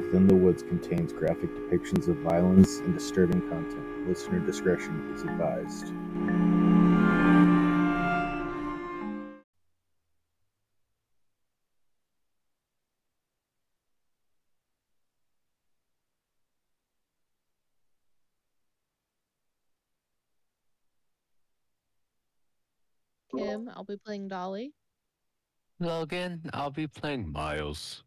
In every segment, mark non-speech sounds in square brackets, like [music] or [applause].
Within the Woods contains graphic depictions of violence and disturbing content. Listener discretion is advised. Kim, I'll be playing Dolly. Logan, I'll be playing Miles.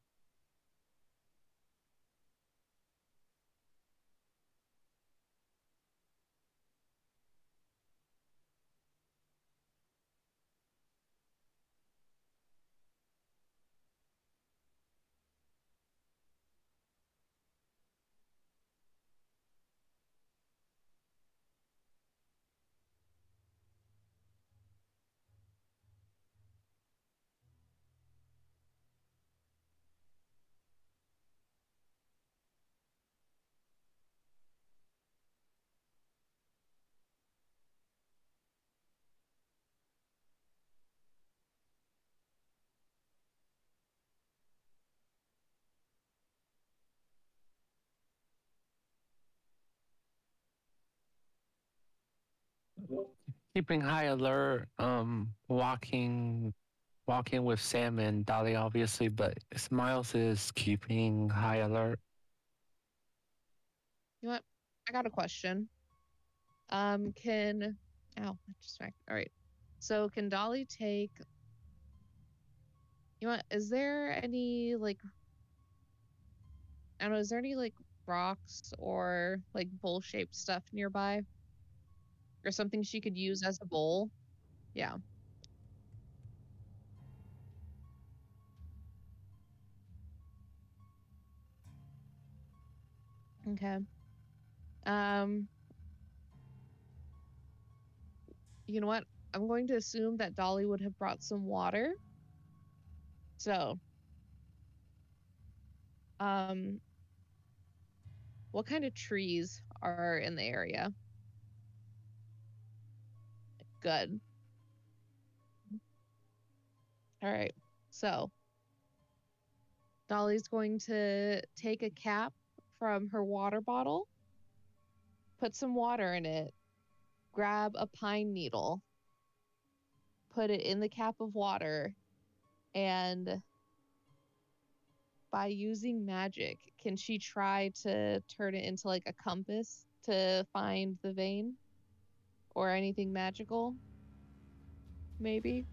Keeping high alert, um, walking walking with Sam and Dolly obviously, but Miles is keeping high alert. You know what? I got a question. Um, can I just smacked. All right. So can Dolly take you know what, is there any like I don't know, is there any like rocks or like bowl shaped stuff nearby? Or something she could use as a bowl? Yeah. Okay. Um you know what? I'm going to assume that Dolly would have brought some water. So, um, what kind of trees are in the area? Good. All right. So, Dolly's going to take a cap from her water bottle, put some water in it, grab a pine needle, put it in the cap of water, and by using magic, can she try to turn it into like a compass to find the vein or anything magical? Maybe.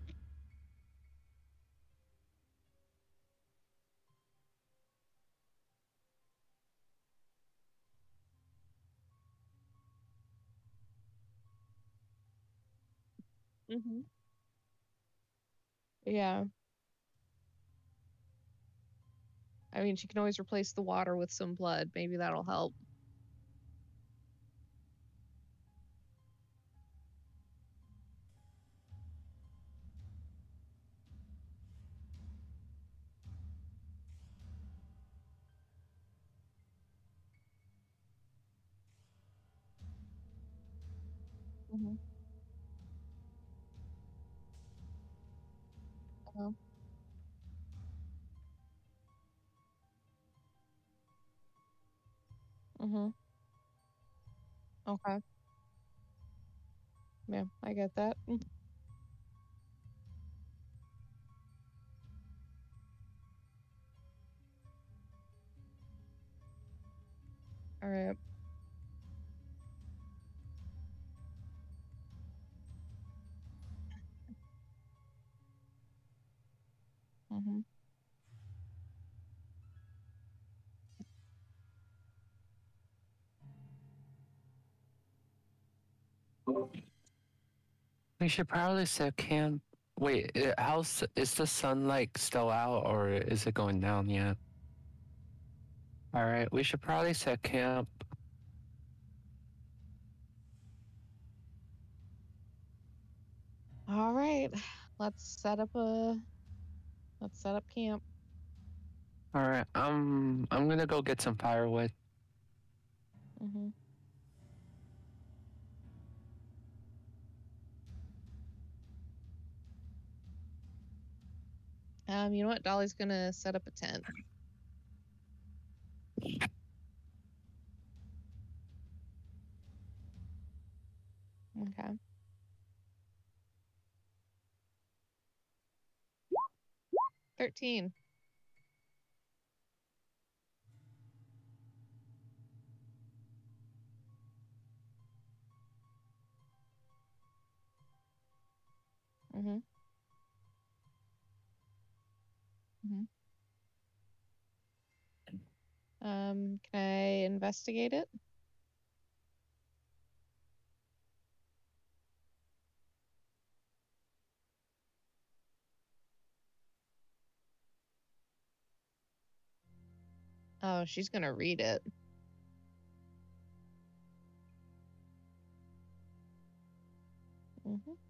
Mm-hmm. Yeah. I mean, she can always replace the water with some blood. Maybe that'll help. Uh-huh. Mm-hmm. Okay. Yeah, I get that. [laughs] All right. Mm-hmm. We should probably set camp. Wait, how's is the sun like still out or is it going down yet? All right, we should probably set camp. All right. Let's set up a let's set up camp. All right, um, I'm gonna go get some firewood. Mm-hmm. Um, you know what? Dolly's gonna set up a tent. Okay. Thirteen. Mm-hmm. Mm-hmm. Um, can I investigate it? Oh, she's gonna read it. Mm-hmm.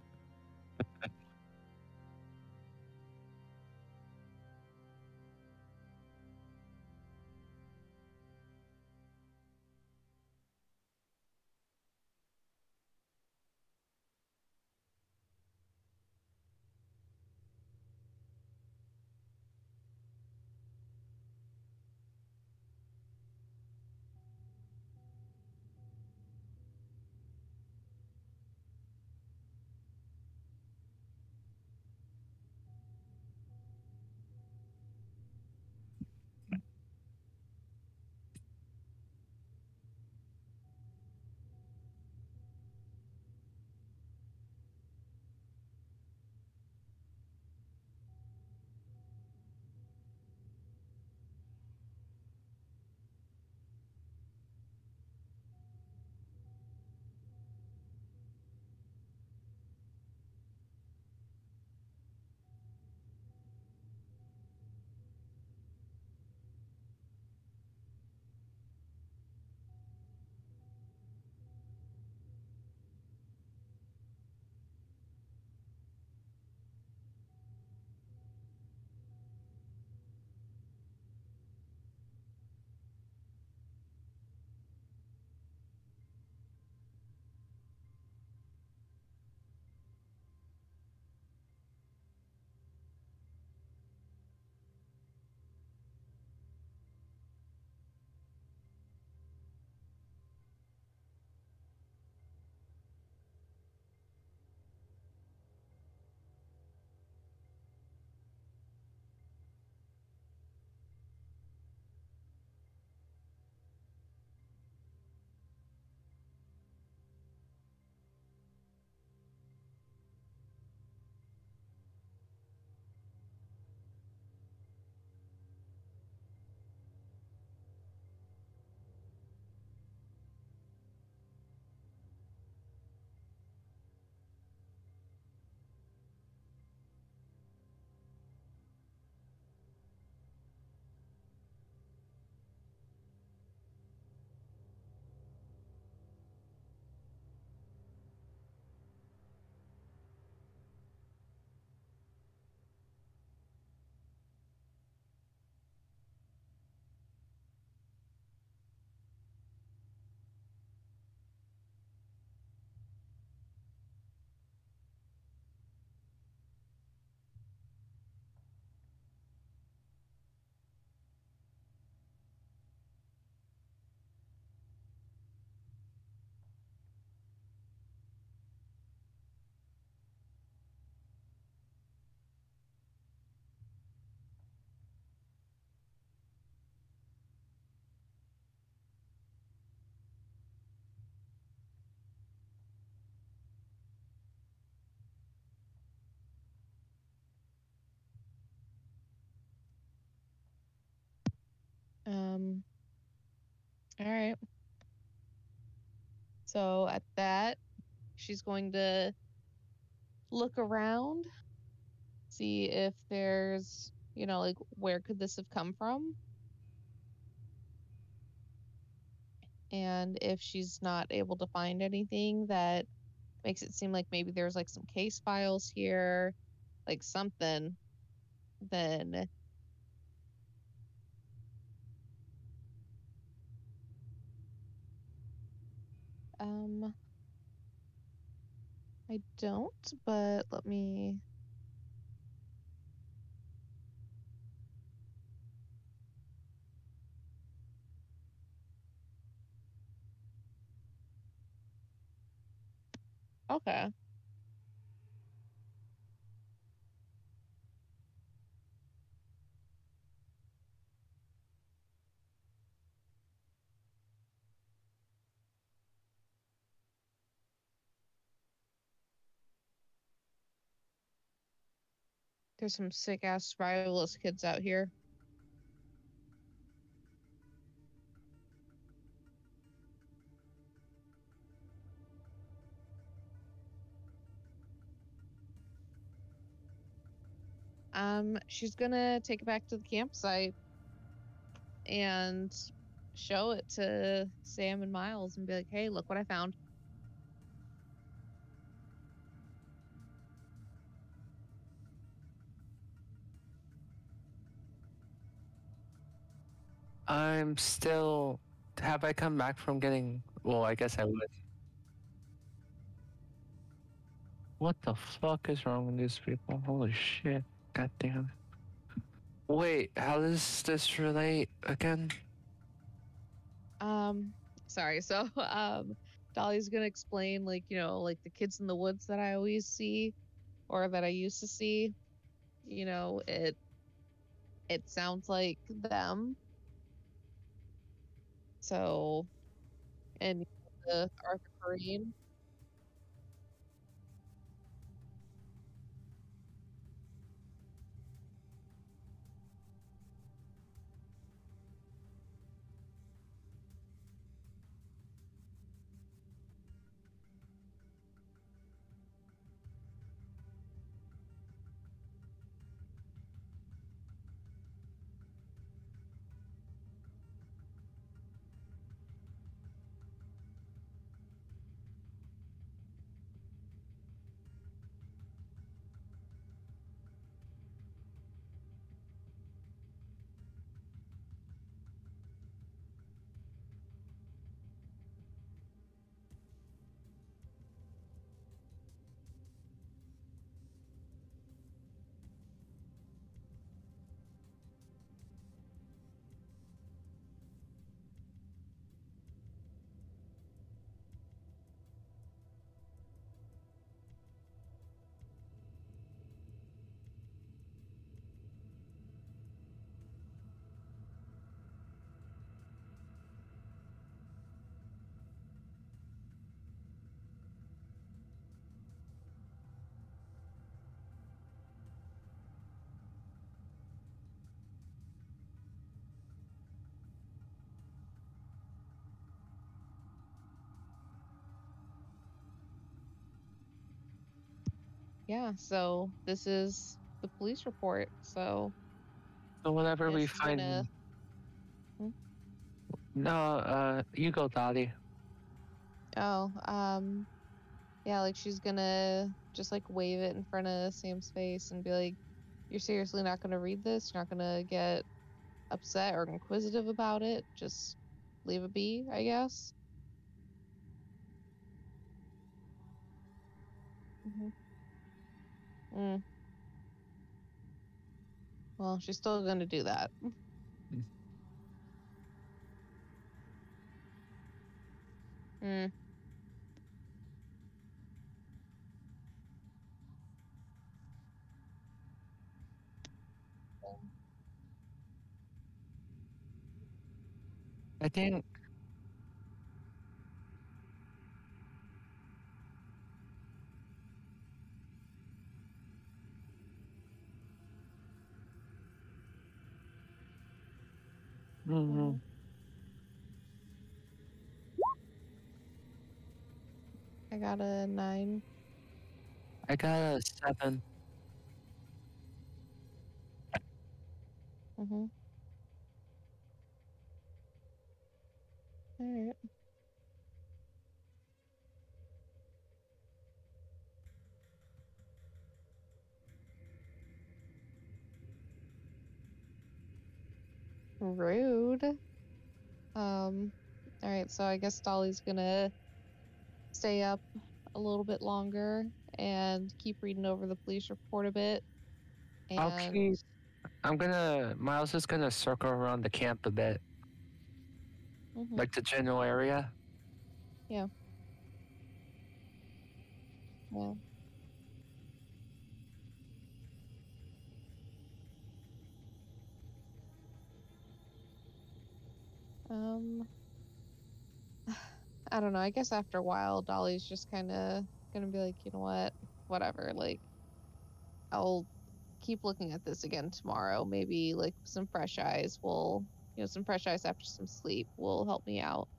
Um, all right. So at that, she's going to look around, see if there's, you know, like where could this have come from? And if she's not able to find anything that makes it seem like maybe there's like some case files here, like something, then um I don't, but let me Okay. There's some sick ass survivalist kids out here. Um, she's gonna take it back to the campsite and show it to Sam and Miles and be like, "Hey, look what I found." I'm still. Have I come back from getting? Well, I guess I would. What the fuck is wrong with these people? Holy shit! God damn. it. Wait, how does this relate again? Um, sorry. So, [laughs] um, Dolly's gonna explain, like, you know, like the kids in the woods that I always see, or that I used to see. You know, it it sounds like them. So, and the Arthur Green. Yeah, so this is the police report. So, So whatever we find. gonna- Hmm? No, uh, you go, Dottie. oh, um, yeah, like she's gonna just like wave it in front of Sam's face and be like, "You're seriously not gonna read this? You're not gonna get upset or inquisitive about it? Just leave it be, I guess." hmm Mm. Well, she's still gonna do that. Mm. I think. Hmm I got a nine. I got a seven. Mm-hmm. All Rude. Um, all right, so I guess Dolly's gonna stay up a little bit longer and keep reading over the police report a bit. And keep. I'm gonna. Miles is gonna circle around the camp a bit, Mhm. like the general area. Yeah. Yeah. Um, I don't know. I guess after a while, Dolly's just kind of gonna be like, you know what, whatever. Like, I'll keep looking at this again tomorrow. Maybe like some fresh eyes will, you know, some fresh eyes after some sleep will help me out.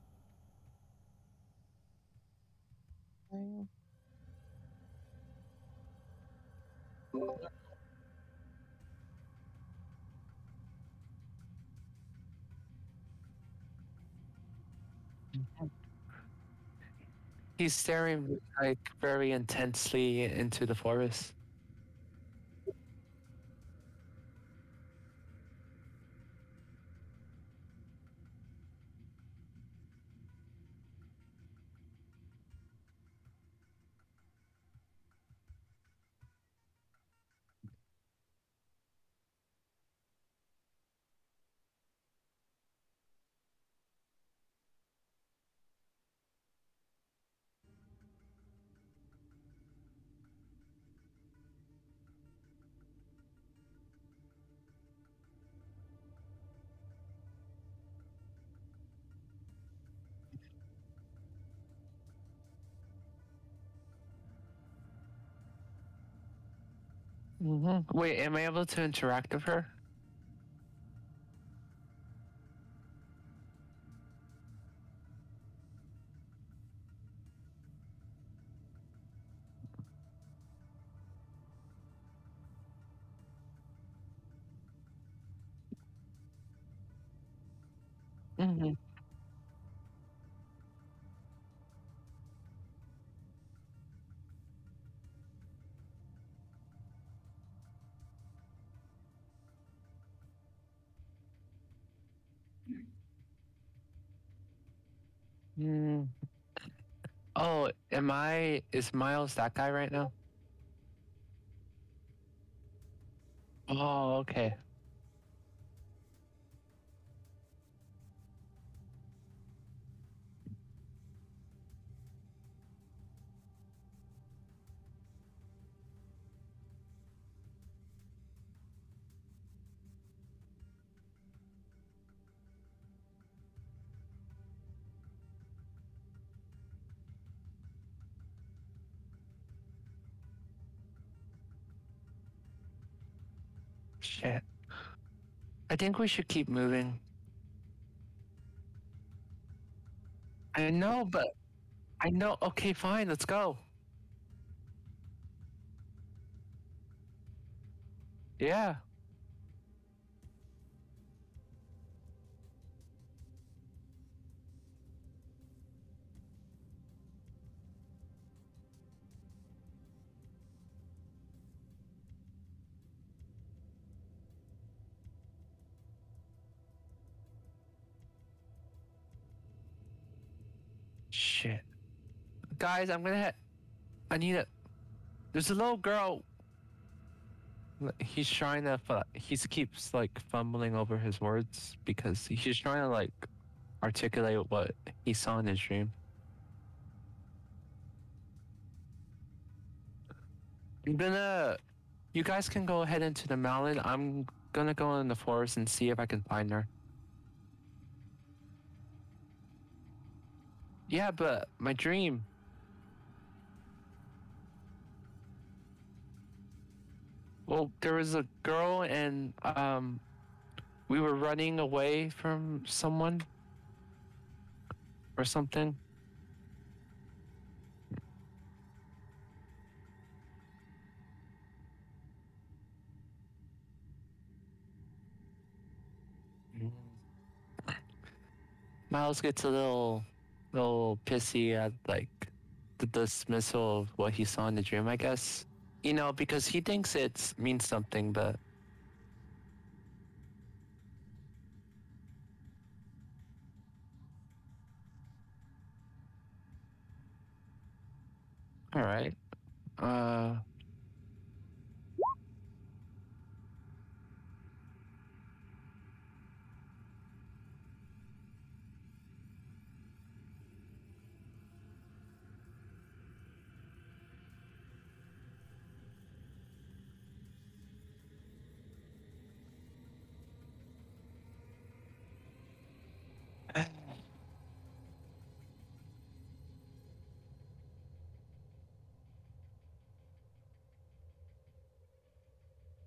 I- He's staring like very intensely into the forest. Hmm Wait, am I able to interact with her? Oh, am I? Is Miles that guy right now? Oh, okay. Shit. I think we should keep moving. I know, but I know. Okay, fine. Let's go. Yeah. Shit. Guys, I'm gonna. Ha- I need a. There's a little girl. He's trying to. He keeps like fumbling over his words because he's trying to like articulate what he saw in his dream. I'm gonna. You guys can go ahead into the mountain. I'm gonna go in the forest and see if I can find her. Yeah, but my dream. Well, there was a girl, and um, we were running away from someone or something. Mm. Miles gets a little little pissy at like the dismissal of what he saw in the dream. I guess you know because he thinks it means something, but all right. Uh,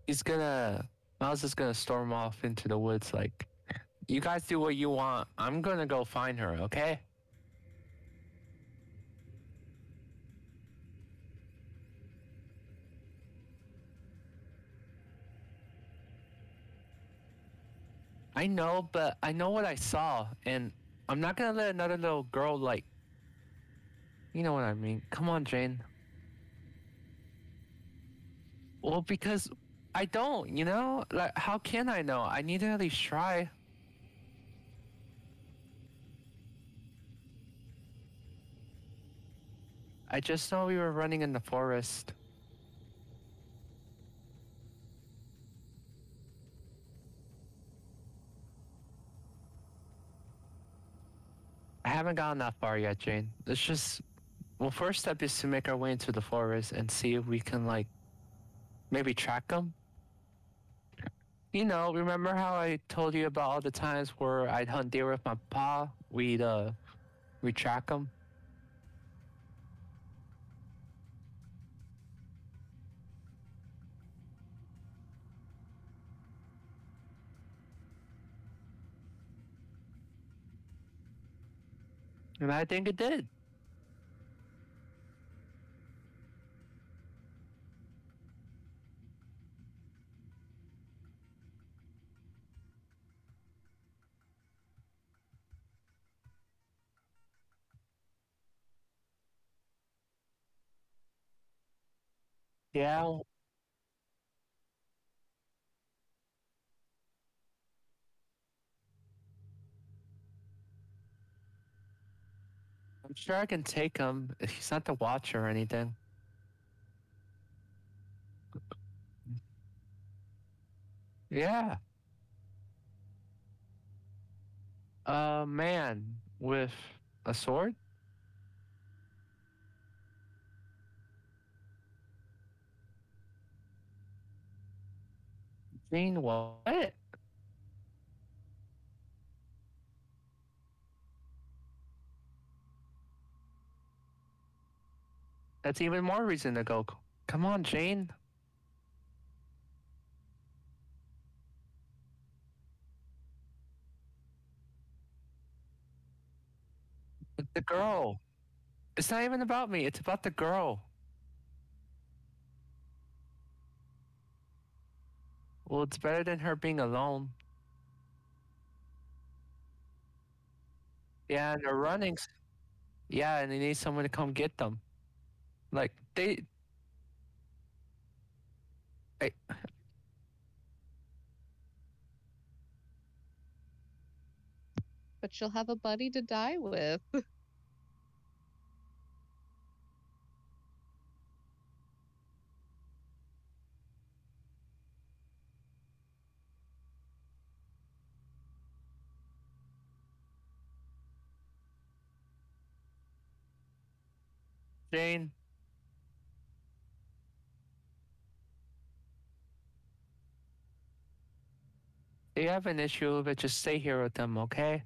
he's gonna Miles is gonna storm off into the woods like you guys do what you want. I'm gonna go find her, okay? I know, but I know what I saw, and I'm not gonna let another little girl like you know what I mean. Come on, Jane. Well, because I don't, you know? Like, how can I know? I need to at least try. I just know we were running in the forest. I haven't gotten that far yet, Jane. Let's just. Well, first step is to make our way into the forest and see if we can, like, maybe track them. You know, remember how I told you about all the times where I'd hunt deer with my pa? We'd, uh, we track them. And I think it did. Yeah. I'm sure I can take him. He's not the watcher or anything. Yeah. A man with a sword? Jane, what? That's even more reason to go. Come on, Jane. The girl. It's not even about me. It's about the girl. Well, it's better than her being alone. Yeah, and they're running. Yeah, and they need someone to come get them. Like they. But she'll have a buddy to die with. [laughs] Jane. If you have an issue with it, just stay here with them, okay?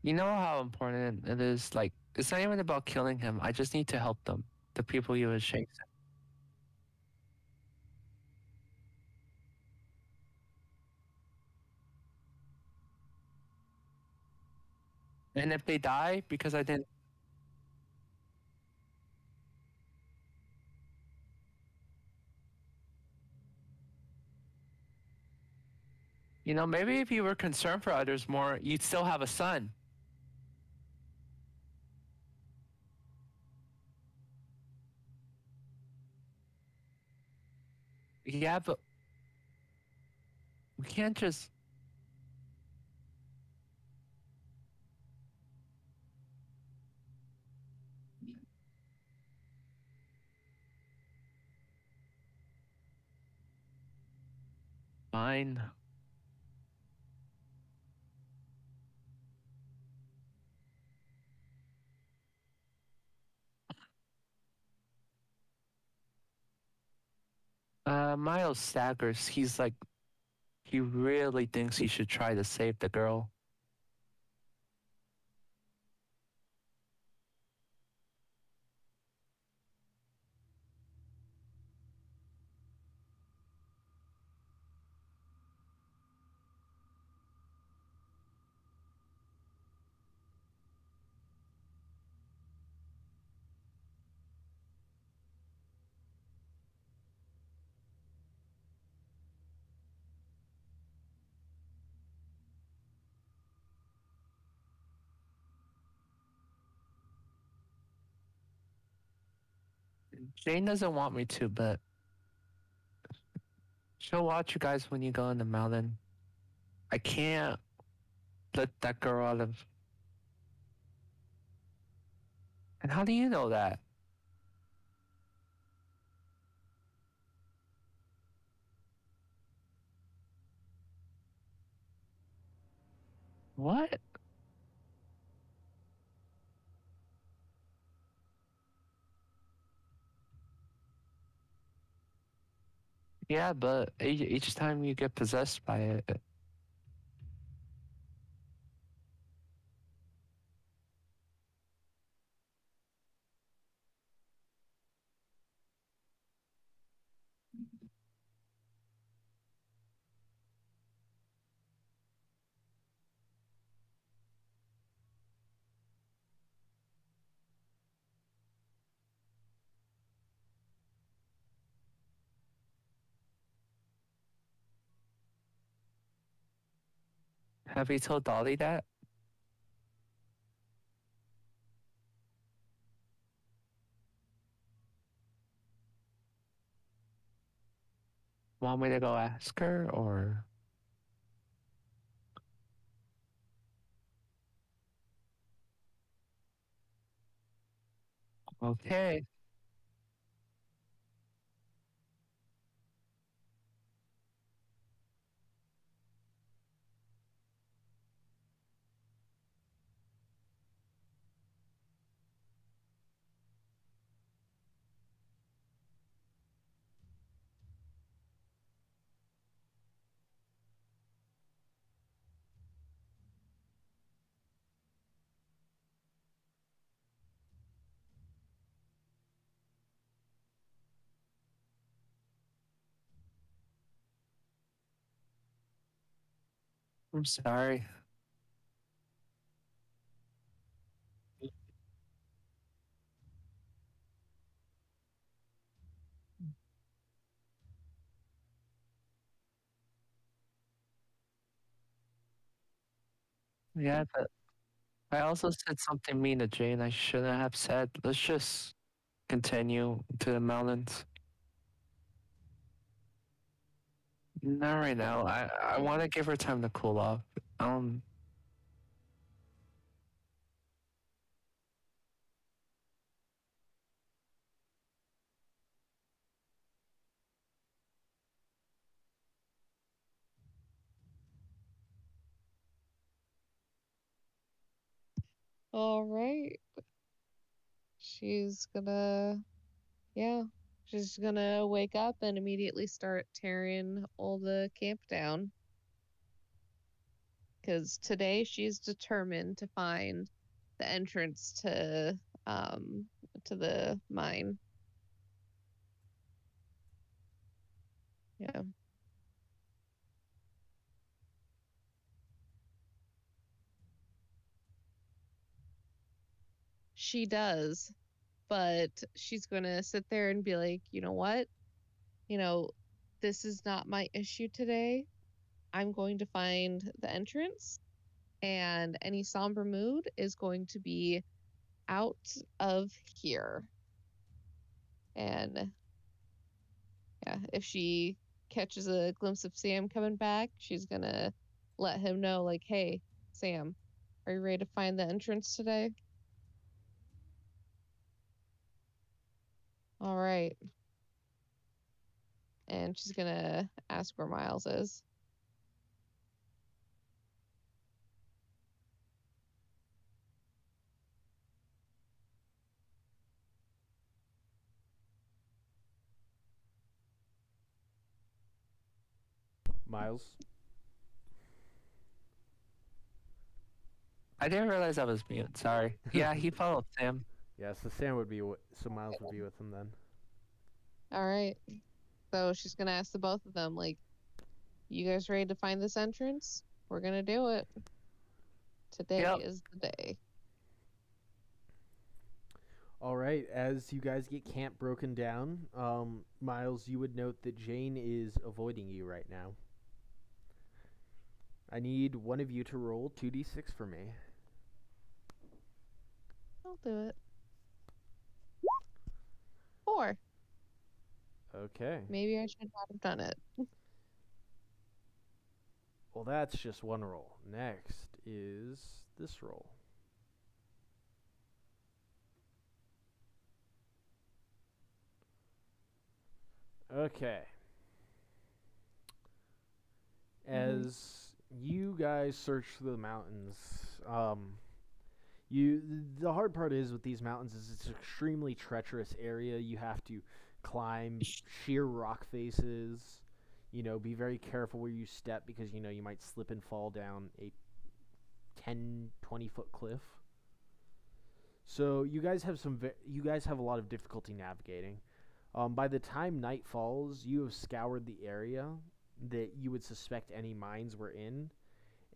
You know how important it is. Like, it's not even about killing him. I just need to help them. The people you was chasing. And if they die because I didn't You know, maybe if you were concerned for others more, you'd still have a son. Yeah, but we can't just. Fine. Uh, Miles staggers. He's like, he really thinks he should try to save the girl. Jane doesn't want me to, but she'll watch you guys when you go in the mountain. I can't let that girl out of. And how do you know that? What? Yeah, but each, time you get possessed by it. Have you told Dolly that? Want me to go ask her or? Okay. I'm sorry. Yeah, but I also said something mean to Jane I shouldn't have said. Let's just continue to the mountains. Not right now. I, I want to give her time to cool off. Um, All right. She's gonna, yeah, she's gonna wake up and immediately start tearing all the camp down. Because today she's determined to find the entrance to, um, to the mine. Yeah. She does, but she's going to sit there and be like, you know what? You know, this is not my issue today. I'm going to find the entrance, and any somber mood is going to be out of here. And yeah, if she catches a glimpse of Sam coming back, she's gonna let him know, like, hey, Sam, are you ready to find the entrance today? All right. And she's gonna ask where Miles is. Miles. I didn't realize I was mute. Sorry. Yeah, he followed Sam. Yeah, so Sam would be wi- so Miles would be with him then. All right. So she's gonna ask the both of them, like, you guys ready to find this entrance? We're gonna do it. Today Yep. is the day. All right, as you guys get camp broken down, um, Miles, you would note that Jane is avoiding you right now. I need one of you to roll 2d6 for me. I'll do it. Four. Okay. Maybe I should not have done it. Well, that's just one roll. Next is this roll. Okay. Mhm. As you guys search through the mountains, um, you the hard part is with these mountains is it's an extremely treacherous area. You have to climb sheer rock faces you know be very careful where you step because you know you might slip and fall down a 10 20 foot cliff. So you guys have some ve- you guys have a lot of difficulty navigating. Um, by the time night falls you have scoured the area that you would suspect any mines were in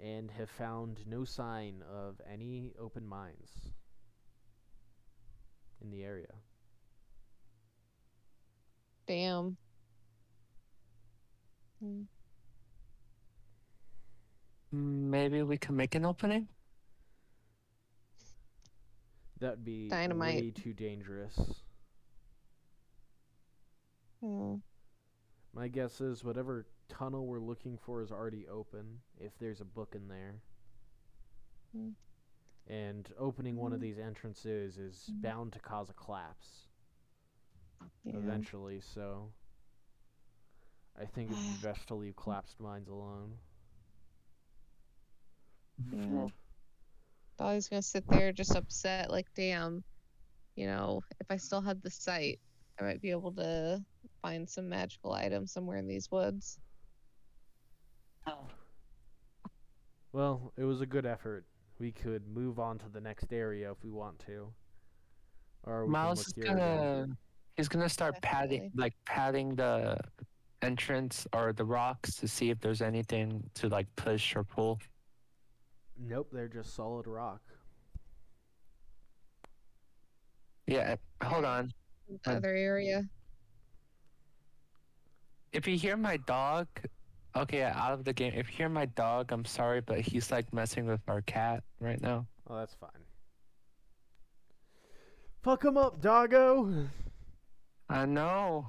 and have found no sign of any open mines in the area Damn. Hmm. Maybe we can make an opening? that would be way too dangerous Hmm. My guess is whatever tunnel we're looking for is already open, if there's a book in there. Hmm. And opening one of Mhm. these entrances is Mhm. bound to cause a collapse Yeah. eventually, so I think it'd be [sighs] best to leave collapsed mines alone. Yeah. Dolly's gonna sit there just upset, like, damn, you know, if I still had the sight, I might be able to find some magical item somewhere in these woods. Oh. Well, it was a good effort. We could move on to the next area if we want to. Or we Miles is can look here gonna he's gonna start patting Definitely. like patting the entrance or the rocks to see if there's anything to like push or pull. Nope, they're just solid rock. Yeah, hold on. The Um, other area. If you hear my dog, okay, out of the game. If you hear my dog, I'm sorry, but he's like messing with our cat right now. Oh, that's fine. Fuck him up, doggo! I know.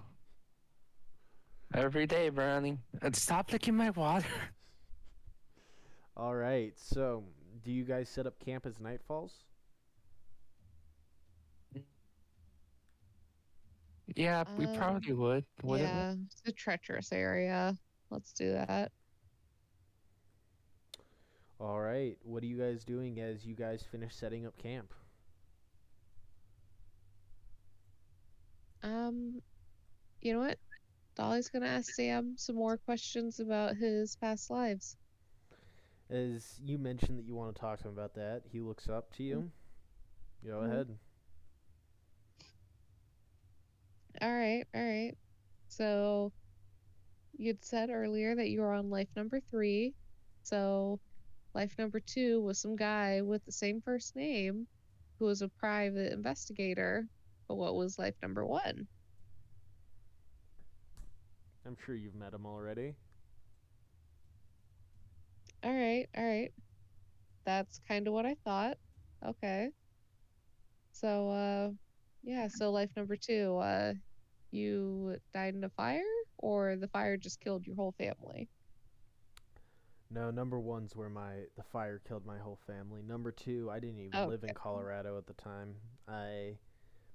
Every day, Brownie. And stop licking my water. [laughs] All right. So, do you guys set up camp as night falls? yeah, we Um, probably would. Wouldn't we? yeah, it's a treacherous area. Let's do that. All right. What are you guys doing as you guys finish setting up camp? Um, you know what? Dolly's gonna ask Sam some more questions about his past lives. As you mentioned that you want to talk to him about that, he looks up to you. Go Mhm. ahead. All right, all right. So you'd said earlier that you were on life number three. So life number two was some guy with the same first name who was a private investigator. But what was life number one? I'm sure you've met him already. All right, all right. That's kind of what I thought. Okay. So, uh, yeah, so life number two, uh, you died in a fire, or the fire just killed your whole family? No, number one's where my the fire killed my whole family. Number two, I didn't even live in Colorado at the time. I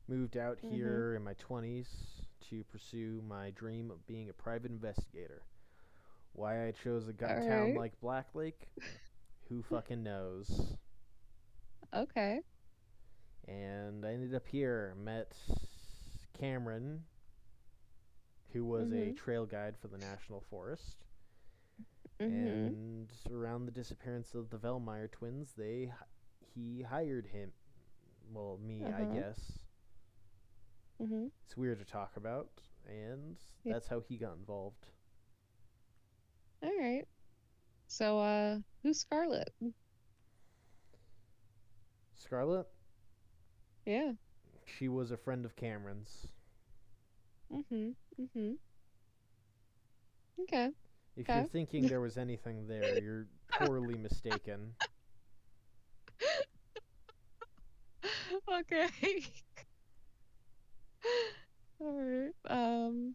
moved out Mhm. here in my twenties to pursue my dream of being a private investigator. Why I chose a gun town like Black Lake, who fucking knows? Okay. And I ended up here, met Cameron, who was a Mhm. trail guide for the National Forest. Mm-hmm. and around the disappearance of the Velmeyer twins, they he hired him. Well, me, I Uh-huh. guess. Mm-hmm. It's weird to talk about, and Yeah. that's how he got involved. All right. So, uh, who's Scarlet? Scarlet, Yeah. she was a friend of Cameron's. Mm-hmm. Mm-hmm. Okay. If you're thinking there [laughs] was anything there, you're poorly mistaken. [laughs] okay. [laughs] [laughs] All right. Um.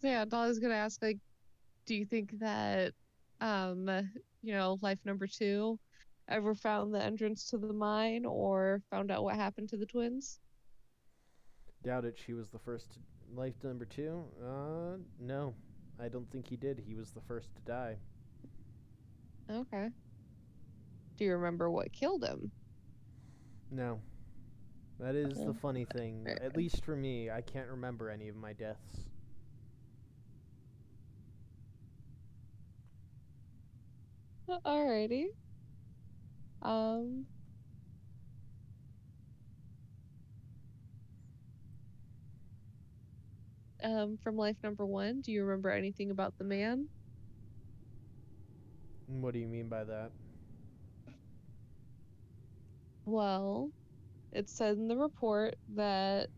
So yeah, Dolly's gonna ask like, do you think that, um, you know, life number two, ever found the entrance to the mine or found out what happened to the twins? Doubt it. She was the first. Life number two? Uh, no. I don't think he did. He was the first to die. Okay. Do you remember what killed him? No. That is the funny thing. At least for me, I can't remember any of my deaths. Alrighty. Um. Um, from life number one, do you remember anything about the man? What do you mean by that? Well, it said in the report that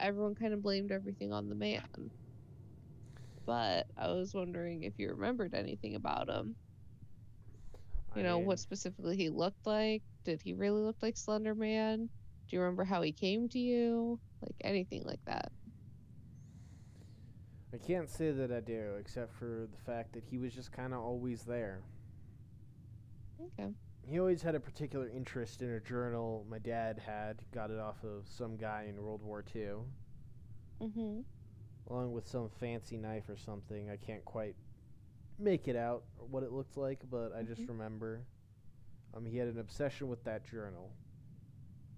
everyone kind of blamed everything on the man. But I was wondering if you remembered anything about him. I You know, mean, what specifically he looked like? Did he really look like Slender Man? Do you remember how he came to you? Like anything like that? I can't say that I do, except for the fact that he was just kind of always there. Okay. He always had a particular interest in a journal my dad had, got it off of some guy in World War II, Mhm. along with some fancy knife or something. I can't quite make it out what it looked like, but I just Mhm. remember um, he had an obsession with that journal.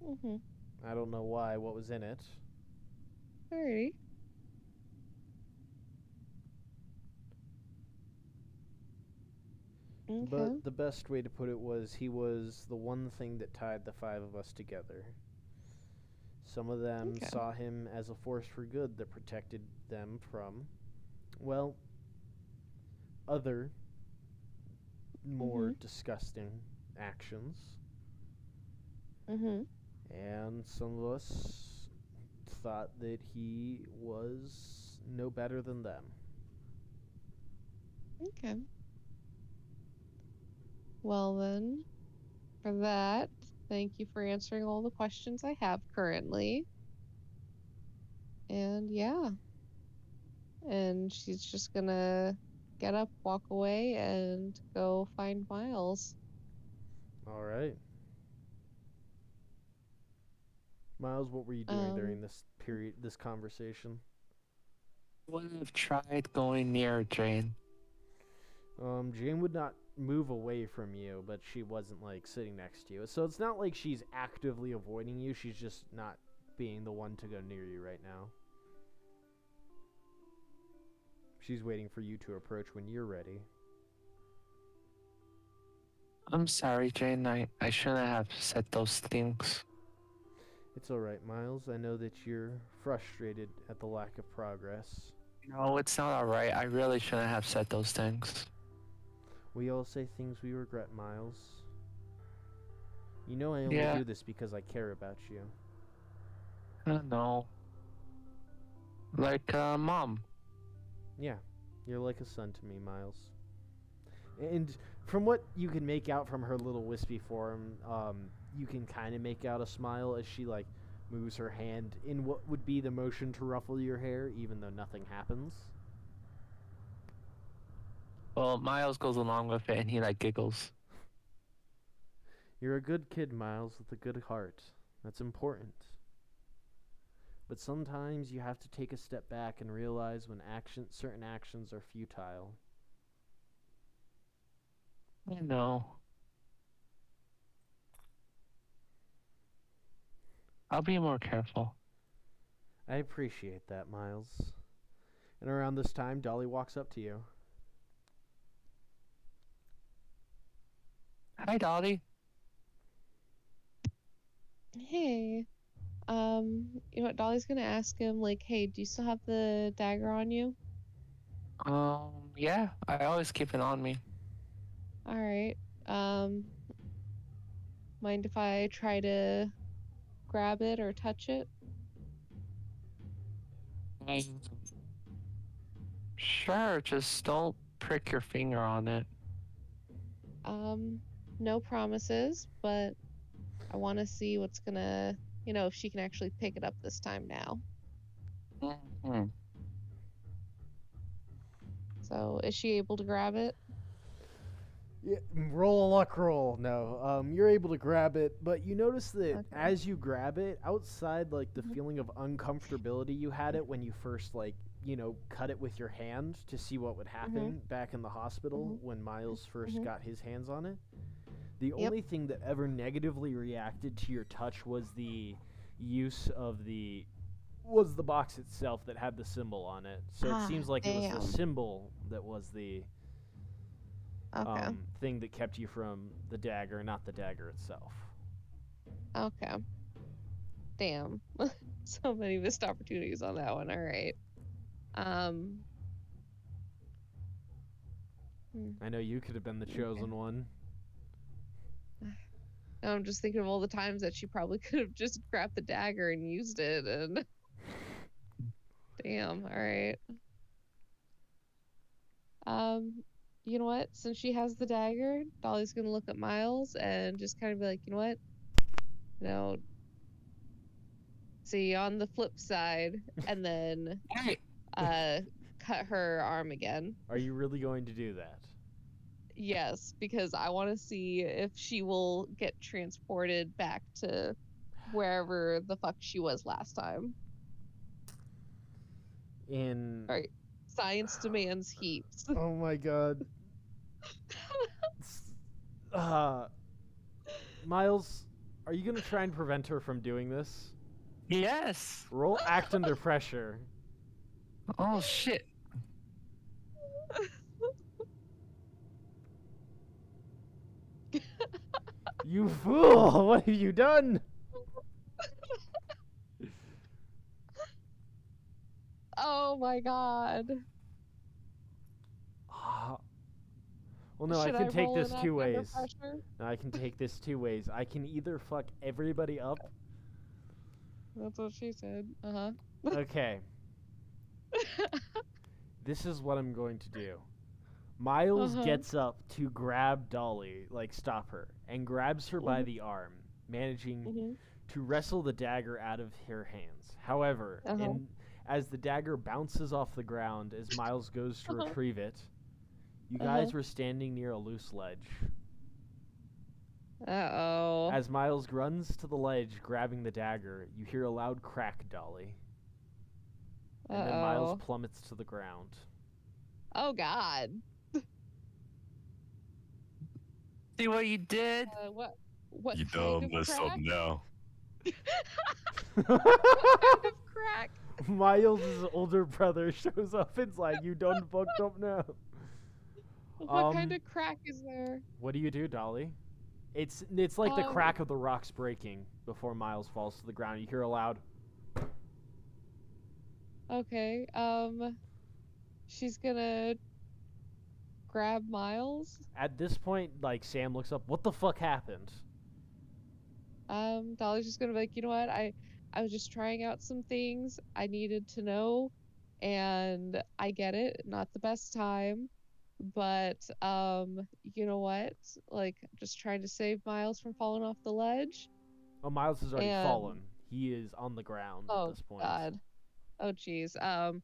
Mhm. I don't know why, what was in it. Alrighty. Okay. But the best way to put it was he was the one thing that tied the five of us together. Some of them Okay. saw him as a force for good that protected them from, well, other more disgusting actions. Mhm. And some of us thought that he was no better than them. Okay. Well then, for that, thank you for answering all the questions I have currently. And yeah. And she's just gonna get up, walk away, and go find Miles. All right. Miles, what were you doing Um, during this period, this conversation? I Would have tried going near Jane. Um, Jane would not move away from you, but she wasn't like sitting next to you. So it's not like she's actively avoiding you. She's just not being the one to go near you right now. She's waiting for you to approach when you're ready. I'm sorry, Jane. I, I shouldn't have said those things. It's all right, Miles. I know that you're frustrated at the lack of progress. No, it's not alright. I really shouldn't have said those things. We all say things we regret, Miles. You know I only Yeah. do this because I care about you. I don't. Like, uh, mom. Yeah, you're like a son to me, Miles. And from what you can make out from her little wispy form, um, you can kind of make out a smile as she like moves her hand in what would be the motion to ruffle your hair, even though nothing happens. Well, Miles goes along with it and he like giggles. You're a good kid, Miles, with a good heart. That's important. But sometimes you have to take a step back and realize when action certain actions are futile. I know. I'll be more careful. I appreciate that, Miles. And around this time, Dolly walks up to you. Hi, Dolly. Hey. Um, you know what? Dolly's gonna ask him, like, hey, do you still have the dagger on you? Um, yeah, I always keep it on me. Alright. Um, mind if I try to grab it or touch it? Sure, just don't prick your finger on it. Um, no promises, but I want to see what's gonna, you know, if she can actually pick it up this time now. Mhm. So, is she able to grab it? Yeah, roll a luck roll. No, um, you're able to grab it, but you notice that Okay. as you grab it, outside like the Mhm. feeling of uncomfortability you had it when you first like you know cut it with your hand to see what would happen back in the hospital Mhm. when Miles 1st Mhm. got his hands on it. The Yep. only thing that ever negatively reacted to your touch was the use of the was the box itself that had the symbol on it. So it Ah, seems like it was the symbol that was the Okay. um, thing that kept you from the dagger, not the dagger itself. Okay. Damn. [laughs] so many missed opportunities on that one. All right. Um. hmm, I know you could have been the Okay. chosen one. I'm just thinking of all the times that she probably [laughs] could have just grabbed the dagger and used it, and [laughs] damn. All right. Um, you know what? Since she has the dagger, Dolly's gonna look at Miles and just kind of be like, you know what? You know. See on the flip side, and then [laughs] uh, cut her arm again. Are you really going to do that? Yes, because I want to see if she will get transported back to wherever the fuck she was last time. In Alright. Science demands heaps. [laughs] oh my god, S- [laughs] uh, Miles, are you gonna try and prevent her from doing this? yes. Roll act under pressure. Oh shit. [laughs] You fool! [laughs] What have you done? oh my god. Ah. Well, no, Should I can take this two ways. No, I can take this two ways. I can either fuck everybody up. That's what she said. Uh huh. Okay. [laughs] this is what I'm going to do. Miles Uh-huh. gets up to grab Dolly, like stop her, and grabs her by Mhm. the arm, managing hmm to wrestle the dagger out of her hands. However, Uh-huh. in, as the dagger bounces off the ground as Miles goes to Uh-huh. retrieve it, you Uh-huh. guys were standing near a loose ledge. Uh oh. As Miles runs to the ledge, grabbing the dagger, you hear a loud crack, Dolly, and then Miles plummets to the ground. Oh god. See what you did? Uh, what? What You kind don't of up now. [laughs] what kind of crack? [laughs] Miles' older brother shows up and's like, "You done fucked up now." What kind Um, of crack is there? What do you do, Dolly? It's it's like the Um, crack of the rocks breaking before Miles falls to the ground. You hear a loud. Okay. Um, she's gonna grab Miles. At this point, like Sam looks up. What the fuck happened? Um, Dolly's just gonna be like, you know what? I I was just trying out some things I needed to know, and I get it. Not the best time, but um, you know what? Like, just trying to save Miles from falling off the ledge. Oh, Miles has already And- fallen. He is on the ground Oh at this point. God. Oh jeez. Um,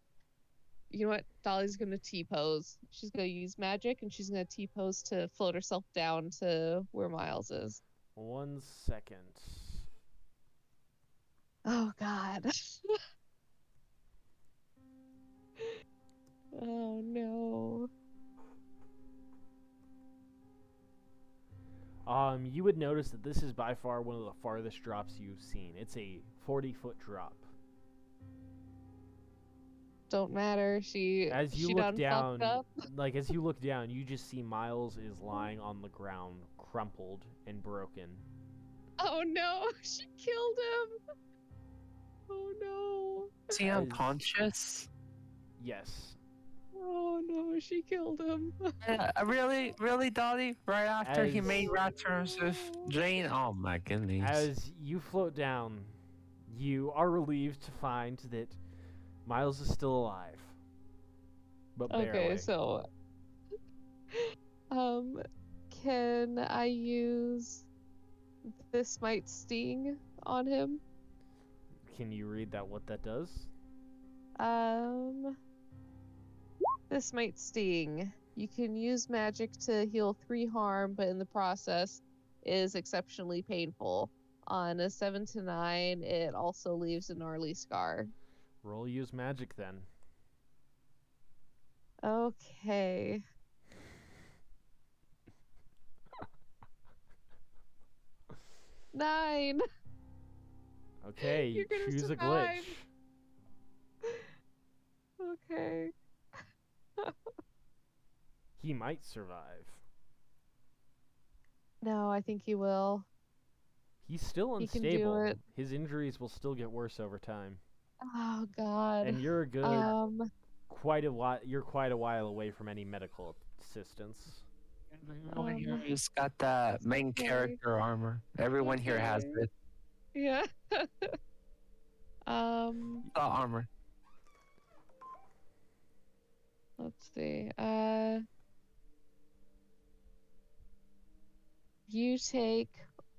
you know what? Dolly's gonna T pose. She's gonna use magic, and she's gonna T pose to float herself down to where Miles is. One second. Oh God. [laughs] oh no. Um, you would notice that this is by far one of the farthest drops you've seen. It's a 40 foot drop. Don't matter. She As you she look done down, up. like as you look down, you just see Miles is lying on the ground, crumpled and broken. Oh no, [laughs] she killed him. Oh no. Is he Guys. unconscious? Yes. Oh no, she killed him. [laughs] Yeah, really, really, Dolly? Right after he made rat turns with Jane? Oh my goodness. As you float down, you are relieved to find that Miles is still alive. But barely. Okay, so um can I use this might sting on him? Can you read that what that does? Um this might sting. You can use magic to heal 3 harm, but in the process is exceptionally painful. On a 7 to 9, it also leaves a gnarly scar. Roll use magic then. Okay. Nine. Okay, [laughs] You're gonna choose a glitch. Okay. [laughs] He might survive. No, I think he will. He's still He can do unstable. it. His injuries will still get worse over time. Oh God. And you're a good um. quite a while you're quite a while away from any medical assistance. Everyone here Um, has got that main okay. character armor. Everyone here has it. Yeah. [laughs] um. The armor. Let's see. Uh. You take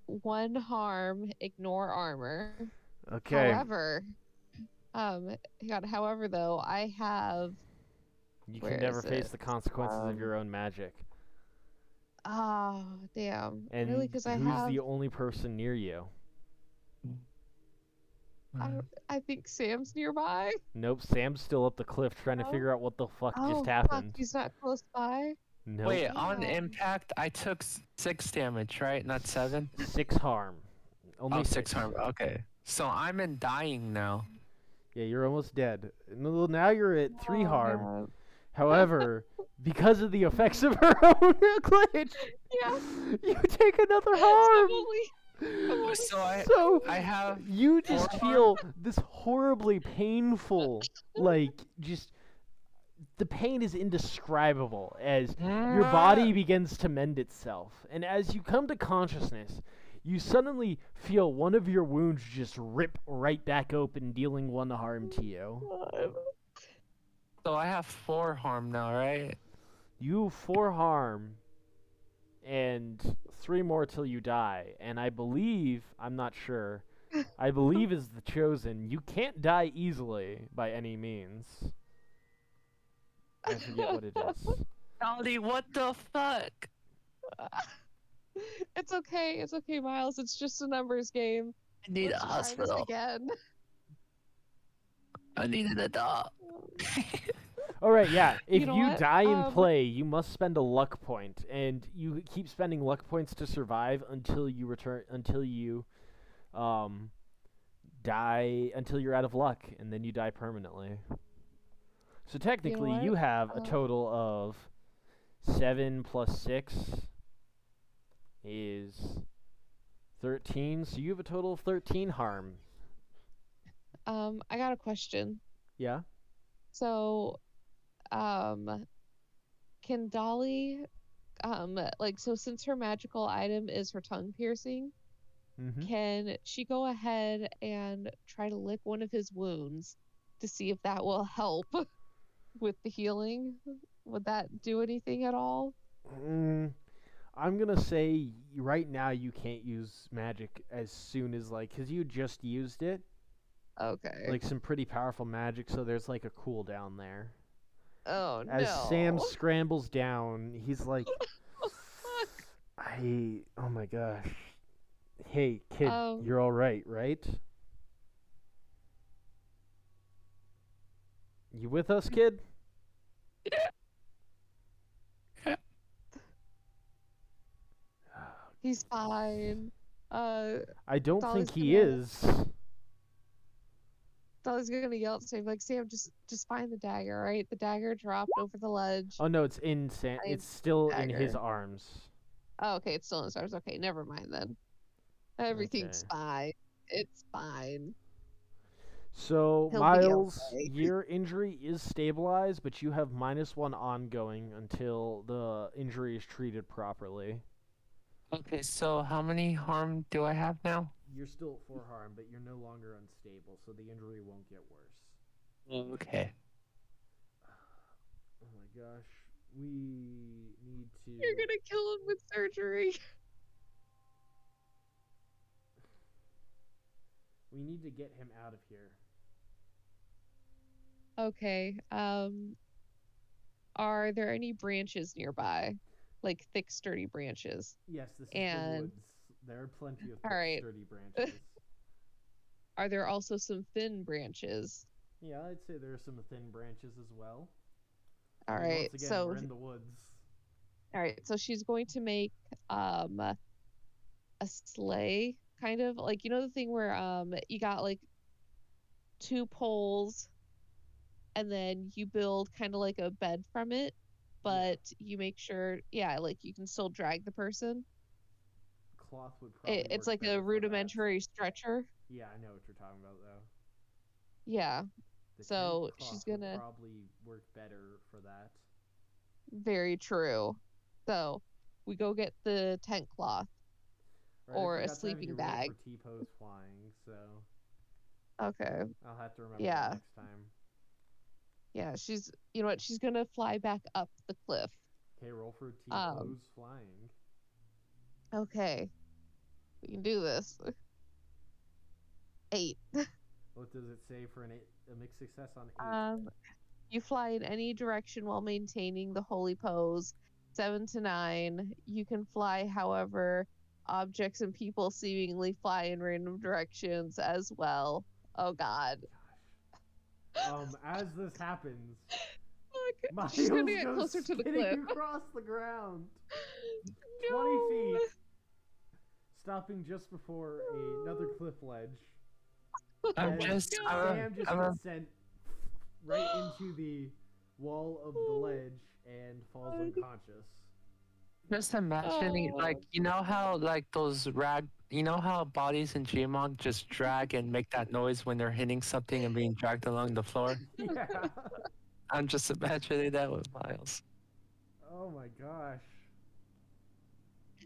one harm, ignore armor. Okay. However, um, God, however though, I have you where can never face it? the consequences of Um, your own magic. oh damn, And really because I who's the only person near you? I, I think Sam's nearby. Nope, Sam's still up the cliff trying to figure out what the fuck oh, just fuck, happened. he's not close by. Nope. Wait, on impact, I took six damage, right? Not seven. Six harm. Only Oh, six harm. Okay. So I'm in dying now. Yeah, you're almost dead. No, Now you're at three Oh, harm. man. However, [laughs] because of the effects of her [laughs] own glitch, Yeah. you take another harm. only, oh, So I, So I have. you just Four feel this horribly painful, like just the pain is indescribable as your body begins to mend itself, and as you come to consciousness, you suddenly feel one of your wounds just rip right back open, dealing one harm to you. So I have four harm now, right? You four harm, and three more till you die. And I believe, I'm not sure, [laughs] I believe is the chosen. You can't die easily by any means. I forget what it is. Dolly, what the fuck? [laughs] [laughs] it's okay. It's okay, Miles. It's just a numbers game. I need Let's a hospital. again. I needed a dog. [laughs] All right, yeah. If You you, know what? die in Um, play, you must spend a luck point, and you keep spending luck points to survive until you return until you, um, die until you're out of luck, and then you die permanently. So technically, you, what? have a Um, total of seven plus six is thirteen. So you have a total of thirteen harm. Um, I got a question. Yeah. So, um, can Dolly, um, like, so since her magical item is her tongue piercing, Mm-hmm. can she go ahead and try to lick one of his wounds to see if that will help [laughs] with the healing? Would that do anything at all? Mm, I'm gonna say right now you can't use magic as soon as like, cause you just used it, Okay. like some pretty powerful magic. So there's like a cooldown there. oh As no. As Sam scrambles down, he's like, [laughs] I oh my gosh. Hey kid, Um, you're all right, right? You with us, kid? He's fine. Uh, I don't Dolly's think he gonna- is. Dolly's gonna yell at Sam like, Sam, just just find the dagger, right? The dagger dropped over the ledge. Oh no, it's in Sam. It's still in his arms. Oh, okay, it's still in his arms. Okay, never mind then. Everything's Okay. fine. It's fine. So He'll Miles, okay. [laughs] your injury is stabilized, but you have minus one ongoing until the injury is treated properly. Okay, so how many harm do I have now? You're still at four harm, but you're no longer unstable, so the injury won't get worse. Okay. [sighs] Oh my gosh, we need to. You're gonna kill him with surgery. [laughs] We need to get him out of here. Okay. Um are there any branches nearby? Like thick sturdy branches? Yes, this is And- the woods. There are plenty of All thick, right. sturdy [laughs] branches. Are there also some thin branches? yeah, I'd say there are some thin branches as well. All And right. Once again, so we're in the woods. all right, so she's going to make um a sleigh kind of like you know the thing where um you got like two poles and then you build kind of like a bed from it but you make sure yeah like you can still drag the person Cloth would probably. it, it's like a rudimentary stretcher Yeah, I know what you're talking about though. yeah The So, she's gonna- probably work better for that. very true so we go get the tent cloth Right, Or a forgot to have sleeping bag. T-pose flying, so [laughs] okay I'll have to remember Yeah. next time. Yeah she's you know what she's gonna fly back up the cliff Okay, roll for T-pose Um, flying. okay we can do this eight [laughs] What does it say for an eight, a mixed success on eight? Um, you fly in any direction while maintaining the holy pose. Seven to nine. You can fly, however, objects and people seemingly fly in random directions as well. Oh God. Um, as this happens, Fuck. Miles She's gonna get goes closer to the spinning cliff. across the ground, [laughs] No. twenty feet, stopping just before another cliff ledge. [laughs] I'm and just, God. I'm, Sam just I'm, gets sent right into the wall of the ledge and falls unconscious. just imagining, Oh. like, you know how, like, those rag, you know how bodies in Gmod just drag and make that noise when they're hitting something and being dragged along the floor? Yeah. [laughs] I'm just imagining that with Miles. Oh my gosh.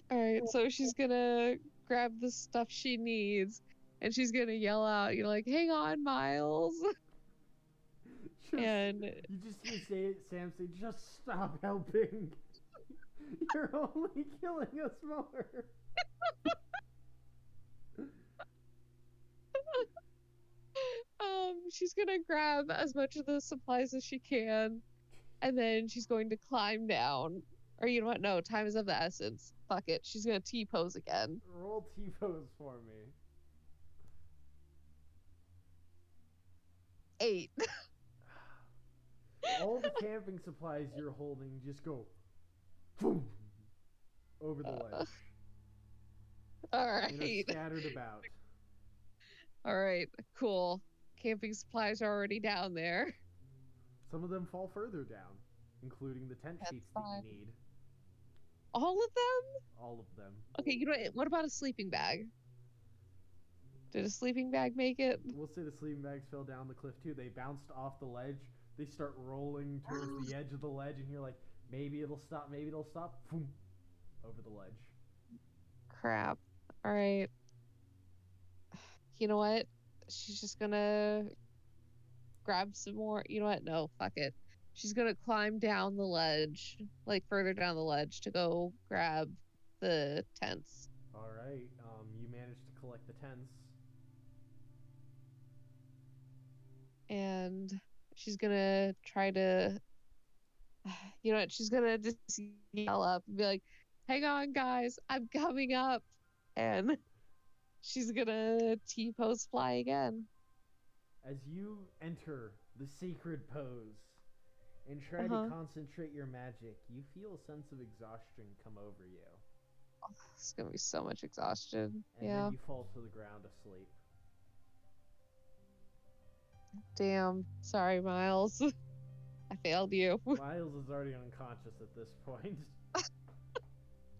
All right, so she's gonna grab the stuff she needs, and she's gonna yell out, you know, like, "Hang on, Miles!" [laughs] Just- and You just hear say, Sam say, just stop helping. [laughs] You're only killing us more. Um, she's gonna grab as much of the supplies as she can, and then she's going to climb down. Or you know what? No, time is of the essence. Fuck it. She's gonna T pose again. Roll T pose for me. Eight. [laughs] All the camping supplies you're holding just go boom over the Uh, ledge. [laughs] All right. Scattered about. All right. Cool. Camping supplies are already down there. [laughs] Some of them fall further down, including the tent That's sheets that you need. All of them? All of them. Okay. You know what? What about a sleeping bag? Did a sleeping bag make it? We'll say the sleeping bags fell down the cliff too. They bounced off the ledge. They start rolling towards the [gasps] edge of the ledge, and you're like, maybe it'll stop, maybe it'll stop. Boom, over the ledge. Crap. All right. [sighs] You know what? She's just gonna grab some more. You know what? No, fuck it. she's gonna climb down the ledge, like further down the ledge, to go grab the tents. All right. Um, you managed to collect the tents. and she's gonna try to [sighs] you know what she's gonna just yell up and be like hang on guys i'm coming up and she's gonna t-pose fly again As you enter the sacred pose and try Uh-huh. to concentrate your magic, you feel a sense of exhaustion come over you. it's gonna be so much exhaustion And yeah then you fall to the ground asleep. damn sorry miles [laughs] i failed you [laughs] Miles is already unconscious at this point. [laughs]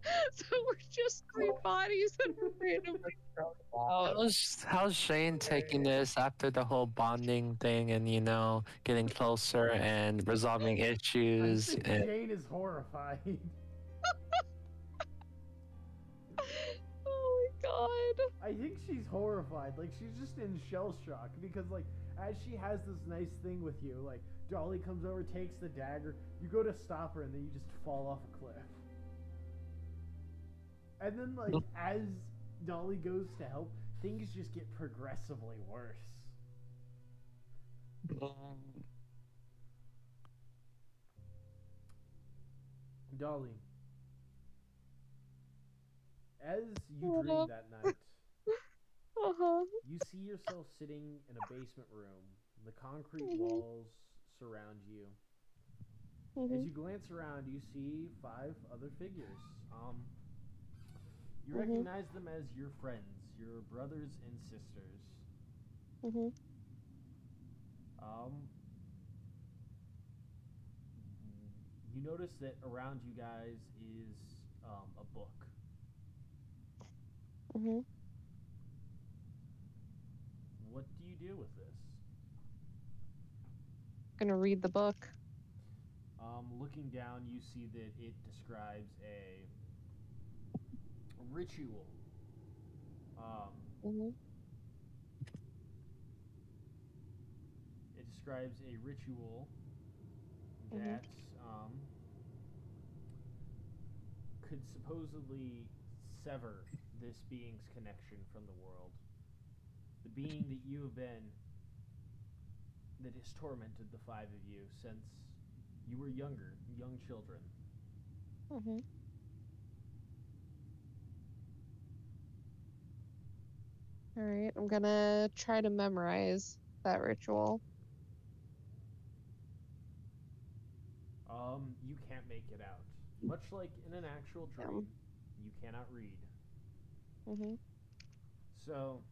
[laughs] so we're just three bodies that are randomly [laughs] thrown out How's how's Jane taking this after the whole bonding thing and you know getting closer and resolving [laughs] issues? think And, Jane is horrified. oh my god I think she's horrified. Like she's just in shell shock because like as she has this nice thing with you, like Dolly comes over, takes the dagger, you go to stop her, and then you just fall off a cliff. And then like as Dolly goes to help, things just get progressively worse. Dolly. As you dream that night, uh-huh you see yourself sitting in a basement room. The concrete Mhm. walls surround you. As Mhm. you glance around, you see five other figures. Um, you Mhm. recognize them as your friends, your brothers and sisters. Mhm. Um, you notice that around you guys is um, a book. Mhm. What do you do with this? I'm Gonna read the book. Um, looking down, you see that it describes a ritual. Um, Mhm. it describes a ritual Mhm. that um, could supposedly sever this being's connection from the world. The being that you have been that has tormented the five of you since you were younger, young children. Mhm. All right, I'm gonna try to memorize that ritual. Um, you can't make it out. Much like in an actual dream, you cannot read. Mhm. So,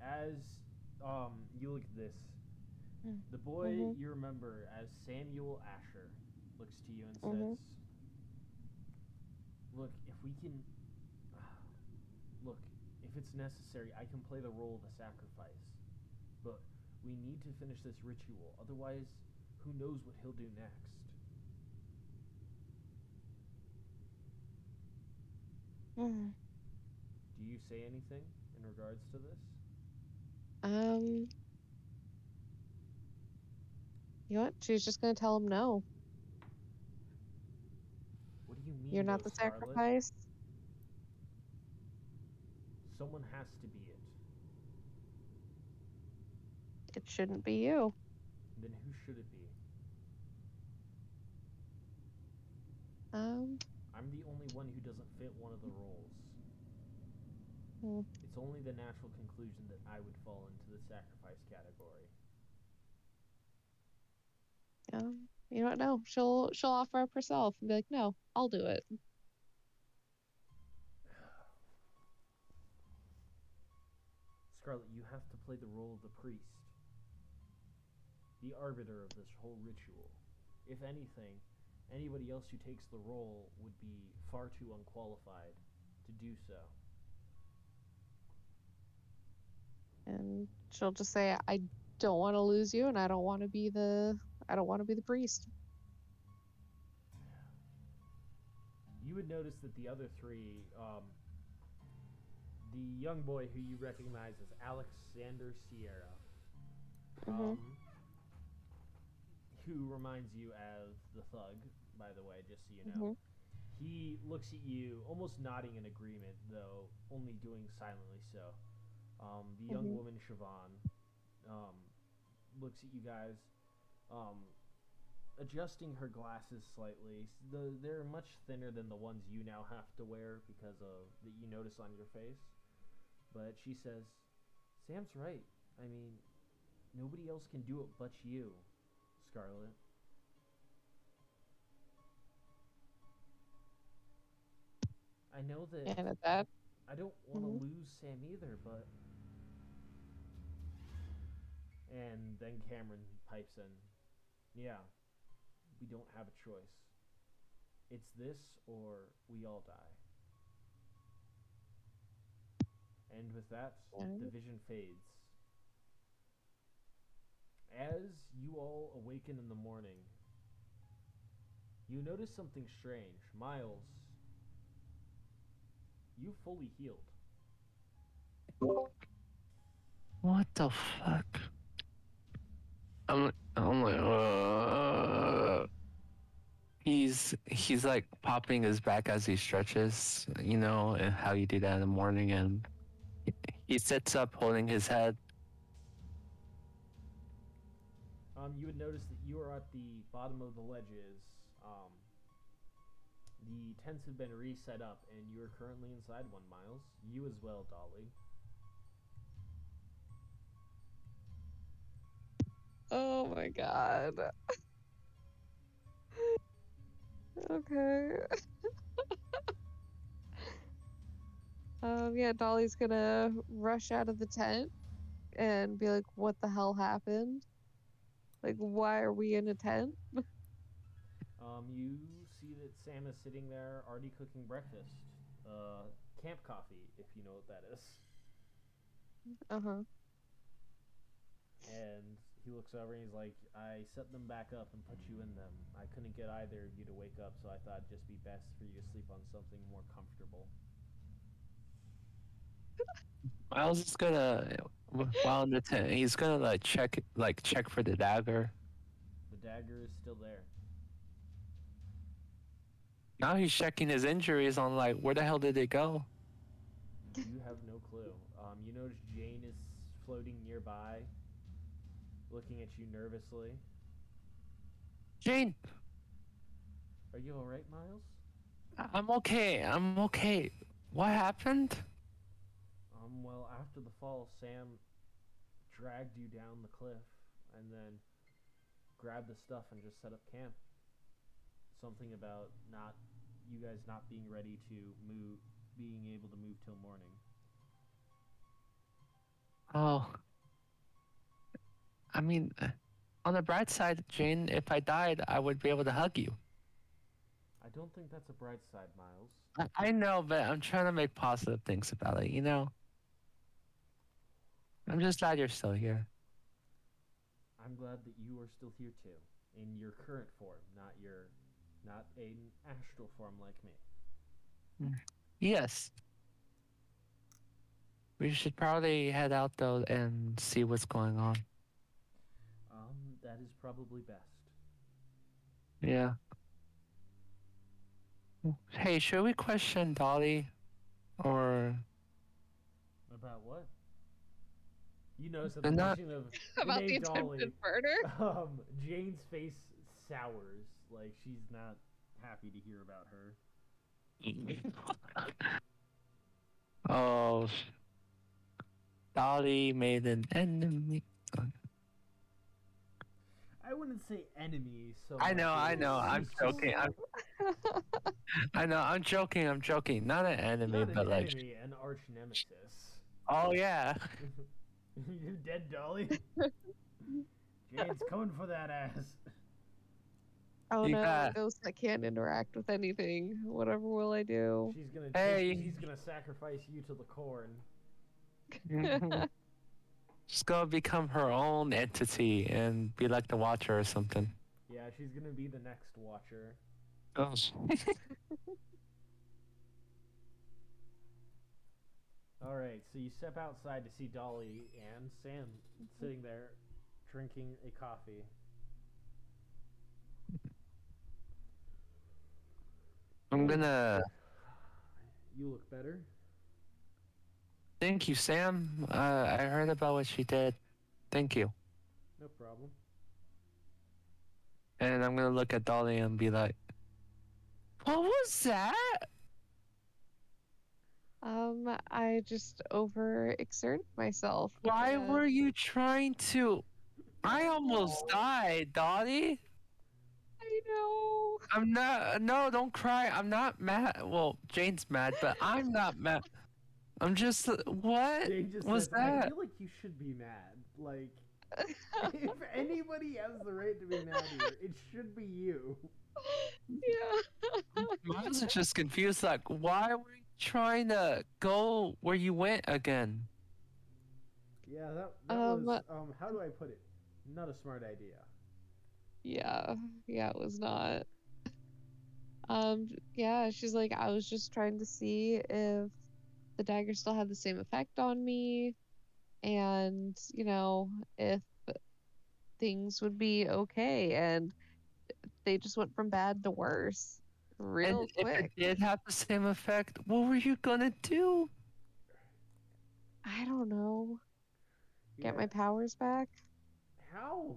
as um you look at this, Mm. the boy Mhm. you remember as Samuel Asher looks to you and Mhm. says, "Look, if we can, if it's necessary, I can play the role of a sacrifice, but we need to finish this ritual. Otherwise, who knows what he'll do next." Mm. Do you say anything in regards to this? Um. You know what? She's just gonna tell him no. What do you mean? You're not no, the sacrifice. Someone has to be it. It shouldn't be you. Then who should it be? Um. I'm the only one who doesn't fit one of the roles. Hmm. It's only the natural conclusion that I would fall into the sacrifice category. Um. You don't know. She'll she'll offer up herself and be like, "No, I'll do it." Play the role of the priest, the arbiter of this whole ritual. If anything, anybody else who takes the role would be far too unqualified to do so. And she'll just say, "I don't want to lose you, and I don't want to be the I don't want to be the priest." you would notice that the other three, um, the young boy who you recognize as Alexander Sierra, Mhm. um, who reminds you as the thug, by the way, just so you know. Mhm. He looks at you, almost nodding in agreement, though only doing silently so. Um, the young Mhm. woman, Siobhan, um, looks at you guys, um, adjusting her glasses slightly. The, they're much thinner than the ones you now have to wear because of that you notice on your face. But she says, "Sam's right. I mean, nobody else can do it but you, Scarlet." I know that And at that, I don't want to Mhm. lose Sam either, but. And then Cameron pipes in. Yeah, we don't have a choice. It's this or we all die. And with that, the vision fades. As you all awaken in the morning, you notice something strange. Miles, you fully healed. What the fuck? I'm I'm like, uh, he's he's like popping his back as he stretches, you know, and how you do that in the morning, and [laughs] he sits up holding his head. Um, you would notice that you are at the bottom of the ledges. Um, the tents have been reset up, and you are currently inside one, Miles. You as well, Dolly. oh my god. [laughs] okay. [laughs] um, yeah, Dolly's gonna rush out of the tent and be like, "What the hell happened? Like, why are we in a tent?" [laughs] Um, you see that Sam is sitting there already cooking breakfast. Uh, camp coffee, if you know what that is. Uh huh. And he looks over and he's like, I set them back up and put you in them. I couldn't get either of you to wake up, so I thought it'd just be best for you to sleep on something more comfortable. Miles is gonna while in the tent, he's gonna like check like check for the dagger. The dagger is still there. Now he's checking his injuries on like where the hell did it go? You have no clue. Um, you notice Jane is floating nearby, looking at you nervously. Jane, Are you alright, Miles? I- I'm okay. I'm okay. What happened? Um, well, after the fall, Sam dragged you down the cliff and then grabbed the stuff and just set up camp. Something about not you guys not being ready to move, being able to move till morning. Oh. I mean, on the bright side, Jane, if I died, I would be able to hug you. I don't think that's a bright side, Miles. I, I know, but I'm trying to make positive things about it, you know? I'm just glad you're still here. I'm glad that you are still here too, in your current form, not your, not an astral form like me. Yes. We should probably head out though and see what's going on. Um, that is probably best. Yeah. Hey, should we question Dolly? Or About what? You notice at They're the not- mention of [laughs] About the name attempted murder. [laughs] um, Jane's face sours, like she's not happy to hear about her. [laughs] oh, sh- Dolly made an enemy. I wouldn't say enemy, so I know, I know. I'm she's joking. I'm, I know. I'm joking. I'm joking. Not an enemy, not but an like. enemy, an arch nemesis. Oh yeah. [laughs] you dead, Dolly? [laughs] Jane's coming for that ass. Oh You no, got- ghost that can't interact with anything. Whatever will I do? She's gonna. Hey. She's gonna sacrifice you to the corn. [laughs] she's gonna become her own entity and be like the Watcher or something. Yeah, she's gonna be the next Watcher. Oh. All right, so you step outside to see Dolly and Sam mm-hmm. sitting there drinking a coffee. I'm gonna. You look better. Thank you, Sam. Uh, I heard about what she did. Thank you. No problem. And I'm gonna look at Dolly and be like, "What was that?" Um, I just overexerted myself. Why and- were you trying to? I almost died, Dolly. I know. I'm not. No, don't cry. I'm not mad. Well, Jane's mad, but I'm not mad. I'm just. What just was said, I feel like you should be mad. Like, if [laughs] anybody has the right to be mad here, it should be you. yeah. I was just confused. Like, why were you trying to go where you went again? Yeah, that, that Um, was. Um, how do I put it? Not a smart idea. Yeah, yeah, it was not. Um, yeah, she's like, I was just trying to see if the dagger still had the same effect on me, and you know, if things would be okay, and they just went from bad to worse real and if it did have the same effect, what were you gonna do? I don't know. Get my powers back? How?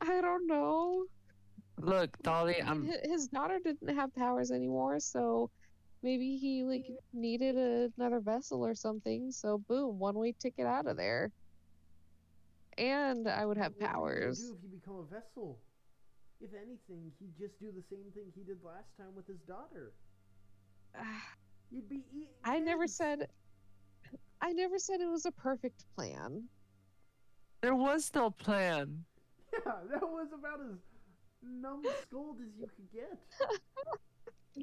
I don't know. Look, Dolly, I'm. His daughter didn't have powers anymore, so maybe he like needed a- another vessel or something. So boom, one way ticket out of there. And I would have powers. What would you powers. do if you become a vessel? If anything, he'd just do the same thing he did last time with his daughter. [sighs] You'd be eating. I never said I never said it was a perfect plan. There was no plan. [laughs] Yeah, that was about as numbskulled as you could get.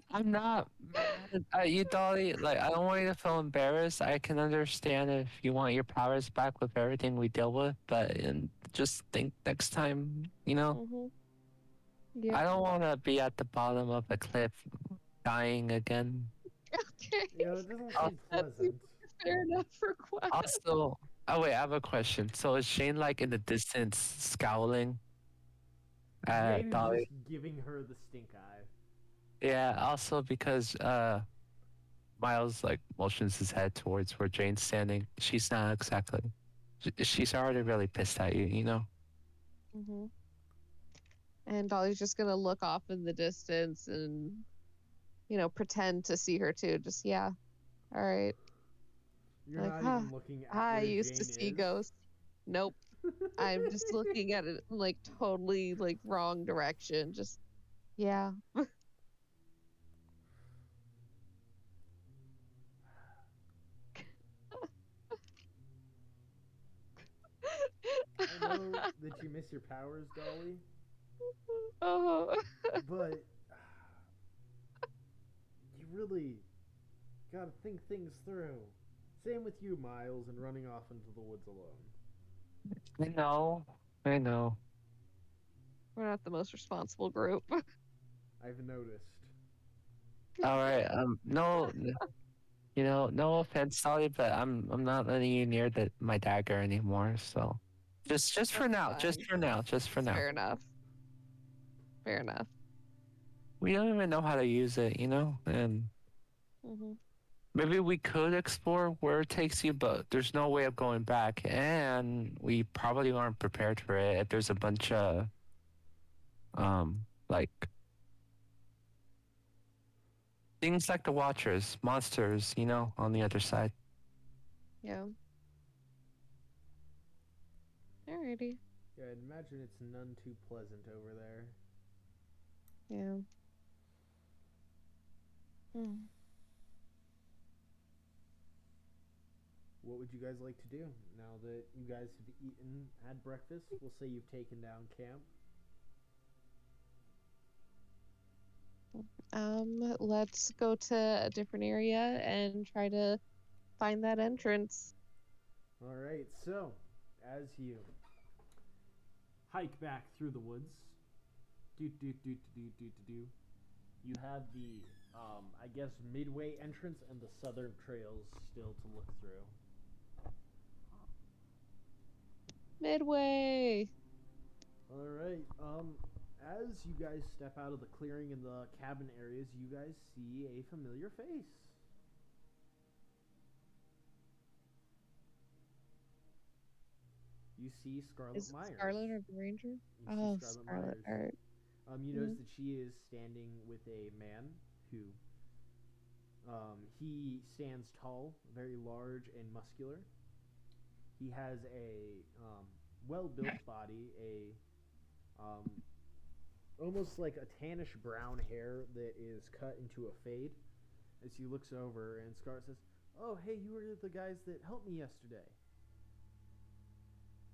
[laughs] I'm not mad at you, Dolly. Like, I don't want you to feel embarrassed. I can understand if you want your powers back with everything we deal with, but and just think next time, you know. hmm Yeah. I don't want to be at the bottom of a cliff, dying again. Okay. Yeah, that doesn't Oh, seem that's pleasant. Fair enough request. Also, oh wait, I have a question. So is Jane like in the distance scowling at Maybe Dolly? just giving her the stink eye. Yeah. Also because uh, Miles like motions his head towards where Jane's standing. She's not exactly. She's already really pissed at you. You know. hmm And Dolly's just gonna look off in the distance and, you know, pretend to see her too. Just yeah, all right. You're Like, not huh, even looking at I used to see is. ghosts. Nope. [laughs] I'm just looking at it in, like totally like wrong direction. Just yeah. I know [laughs] that you miss your powers, Dolly, oh. but you really gotta think things through. Same with you, Miles, and running off into the woods alone. I know. I know. We're not the most responsible group. [laughs] I've noticed. All right. Um. No. You know, no offense, Sally, but I'm I'm not letting you near the my dagger anymore. So, just just for That's now, just for now, just for now. Fair enough. Fair enough. We don't even know how to use it, you know, and hmm maybe we could explore where it takes you, but there's no way of going back, and we probably aren't prepared for it. If there's a bunch of, um, like things like the Watchers, monsters, you know, on the other side. Yeah. Alrighty. Yeah, I'd imagine it's none too pleasant over there. Yeah. Hmm. What would you guys like to do now that you guys have eaten, had breakfast? We'll say you've taken down camp. Um, let's go to a different area and try to find that entrance. All right, so as you hike back through the woods, do do do do do do do, you have the um, I guess midway entrance and the southern trails still to look through. Midway. All right, um, as you guys step out of the clearing in the cabin areas, you guys see a familiar face. You see Scarlet Is it Myers. Scarlet or the Ranger? Oh, Scarlet Scarlet. Myers. Um, you notice that she is standing with a man who, um, he stands tall, very large and muscular. He has a um, well-built body, a um, almost like a tannish brown hair that is cut into a fade. As he looks over, and Scarlet says, "Oh, hey, you were the guys that helped me yesterday."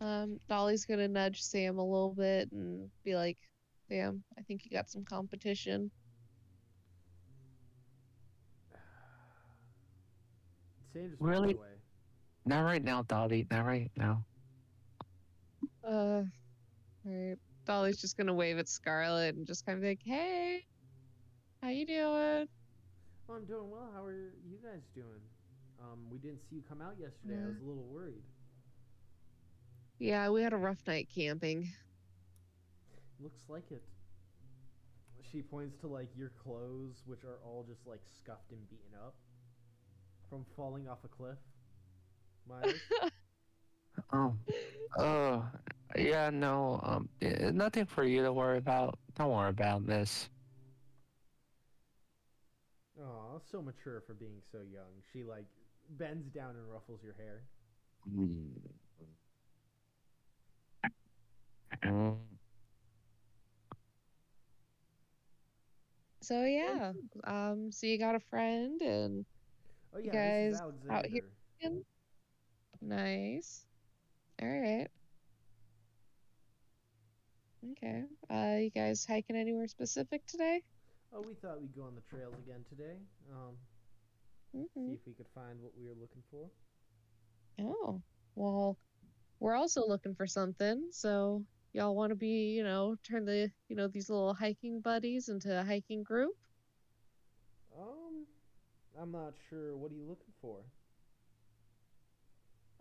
Um, Dolly's gonna nudge Sam a little bit and be like, Sam, I think you got some competition. Sam just Really? Not right now, Dolly. Not right now. Uh, alright. Dolly's just gonna wave at Scarlet and just kind of be like, hey, how you doing? Oh, I'm doing well. How are you guys doing? Um, we didn't see you come out yesterday. I was a little worried. Yeah, we had a rough night camping. Looks like it. She points to like your clothes, which are all just like scuffed and beaten up from falling off a cliff. Myers. Oh. [laughs] Oh. Yeah. No. Um. eh, Nothing for you to worry about. Don't worry about this. Aw, so mature for being so young. She like bends down and ruffles your hair. Mm. So yeah, um, so you got a friend and Oh You yeah, this is guys out here- nice. All right. Okay. Uh, you guys hiking anywhere specific today? Oh, we thought we'd go on the trails again today. Um, hmm see if we could find what we were looking for. Oh, well, we're also looking for something. So y'all want to be, you know, turn the, you know, these little hiking buddies into a hiking group? Um, I'm not sure. What are you looking for?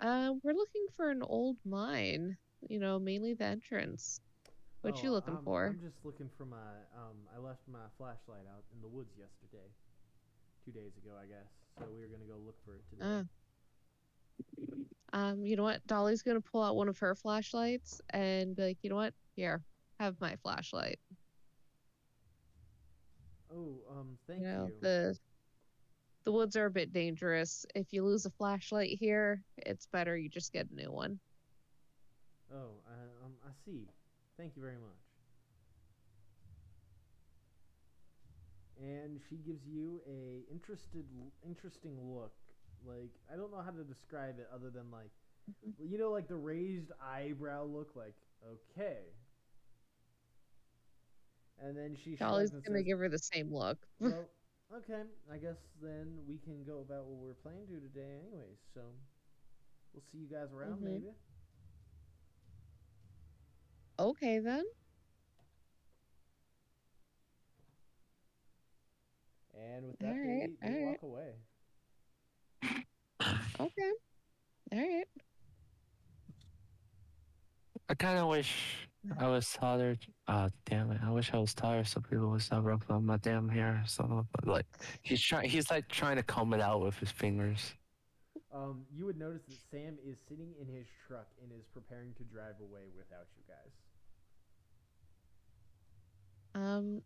Uh, we're looking for an old mine. You know, mainly the entrance. What you Oh, looking I'm- for? I'm just looking for my um. I left my flashlight out in the woods yesterday, two days ago, I guess. So we were gonna go look for it today. Ah. Um, you know what? Dolly's gonna pull out one of her flashlights and be like, you know what? Here, have my flashlight. oh, um, thank you know, you. the the woods are a bit dangerous. If you lose a flashlight here, it's better you just get a new one. Oh, I, um, I see. Thank you very much. And she gives you a interested, interesting look. Like I don't know how to describe it other than like, you know, like the raised eyebrow look. Like okay. And then she Dolly's gonna says, give her the same look. well, okay. I guess then we can go about what we're planning to today, anyways. So we'll see you guys around, Mhm. maybe. okay then. And with that, Alright, they, they walk away. Okay. All right. I kind of wish I was taller. Uh, damn it! I wish I was taller so people would stop ruffling my damn hair. So, but like, he's trying. He's like trying to comb it out with his fingers. Um, you would notice that Sam is sitting in his truck and is preparing to drive away without you guys. Um,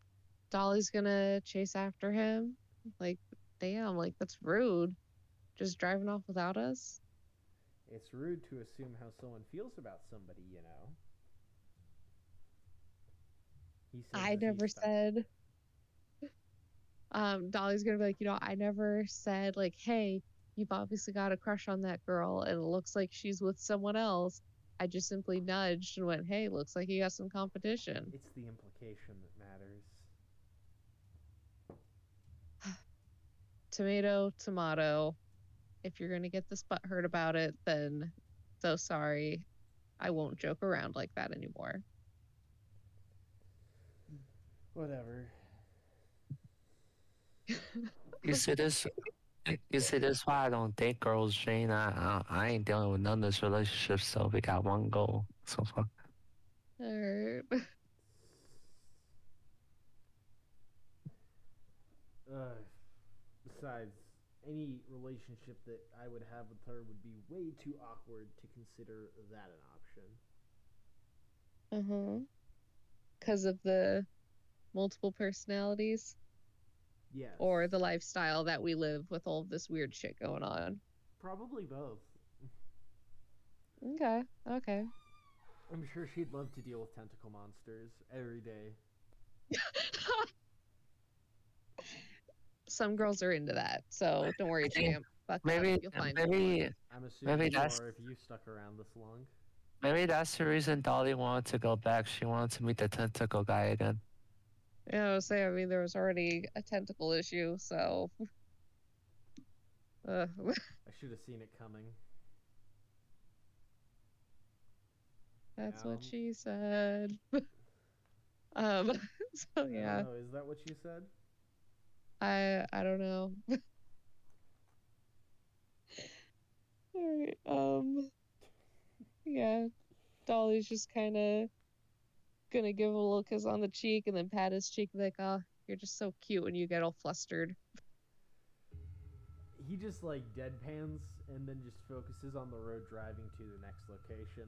Dolly's gonna chase after him. Like, damn, like that's rude. Just driving off without us. It's rude to assume how someone feels about somebody, you know. He I never said. Um, Dolly's gonna be like, you know, I never said like, hey, you've obviously got a crush on that girl, and it looks like she's with someone else. I just simply nudged and went, hey, looks like you got some competition. It's the implication that matters. [sighs] Tomato, tomato if you're going to get this butthurt about it, then so sorry. I won't joke around like that anymore. Whatever. you see this? You see, that's why I don't date girls, Jane. I, I, I ain't dealing with none of this relationship So We got one goal so far. Alright. Uh, besides any relationship that I would have with her would be way too awkward to consider that an option. Uh huh. Because of the multiple personalities Yes. or the lifestyle that we live with all of this weird shit going on. Probably both. Okay. Okay. I'm sure she'd love to deal with tentacle monsters every day. [laughs] Some girls are into that, so don't worry, champ. Fuck them, Maybe, you'll find maybe, I'm assuming Maybe that's- if you stuck around this long. maybe that's the reason Dolly wanted to go back. She wanted to meet the tentacle guy again. Yeah, I was saying, I mean, there was already a tentacle issue, so. [laughs] Uh, I should have seen it coming. that's Um, what she said. [laughs] um, [laughs] so yeah, know, is that what you said? I I don't know. [laughs] Alright, um, yeah, Dolly's just kind of gonna give a little kiss on the cheek and then pat his cheek like, oh, you're just so cute when you get all flustered. He just like deadpans and then just focuses on the road driving to the next location.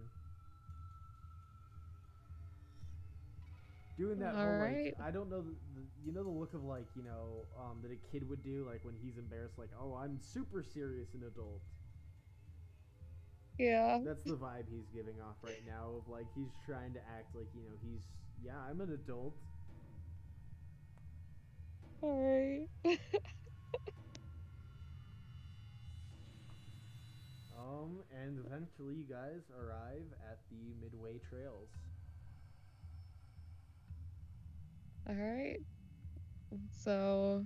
Doing that whole Alright. like I don't know the, the, you know the look of like you know um that a kid would do like when he's embarrassed like oh I'm super serious an adult. Yeah. That's the vibe he's giving off right now of like he's trying to act like you know he's yeah I'm an adult. Alright. [laughs] Um and eventually you guys arrive at the Midway Trails. Alright. So,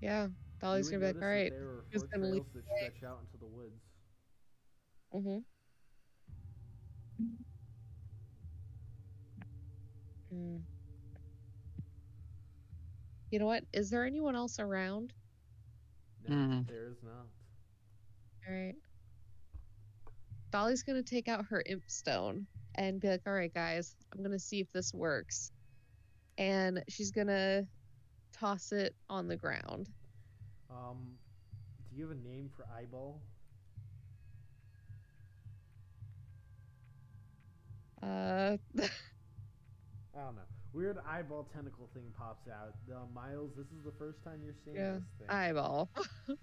yeah, Dolly's gonna be like, alright. There are who's gonna lead trails that stretch out into the woods. Mm-hmm. Mm. You know what? Is there anyone else around? No, Mhm. there is not. All right. Dolly's gonna take out her imp stone and be like, "All right, guys, I'm gonna see if this works," and she's gonna toss it on the ground. Um, do you have a name for eyeball? Uh, [laughs] I don't know. Weird eyeball tentacle thing pops out. Uh, Miles, this is the first time you're seeing Yeah, this thing. eyeball. [laughs]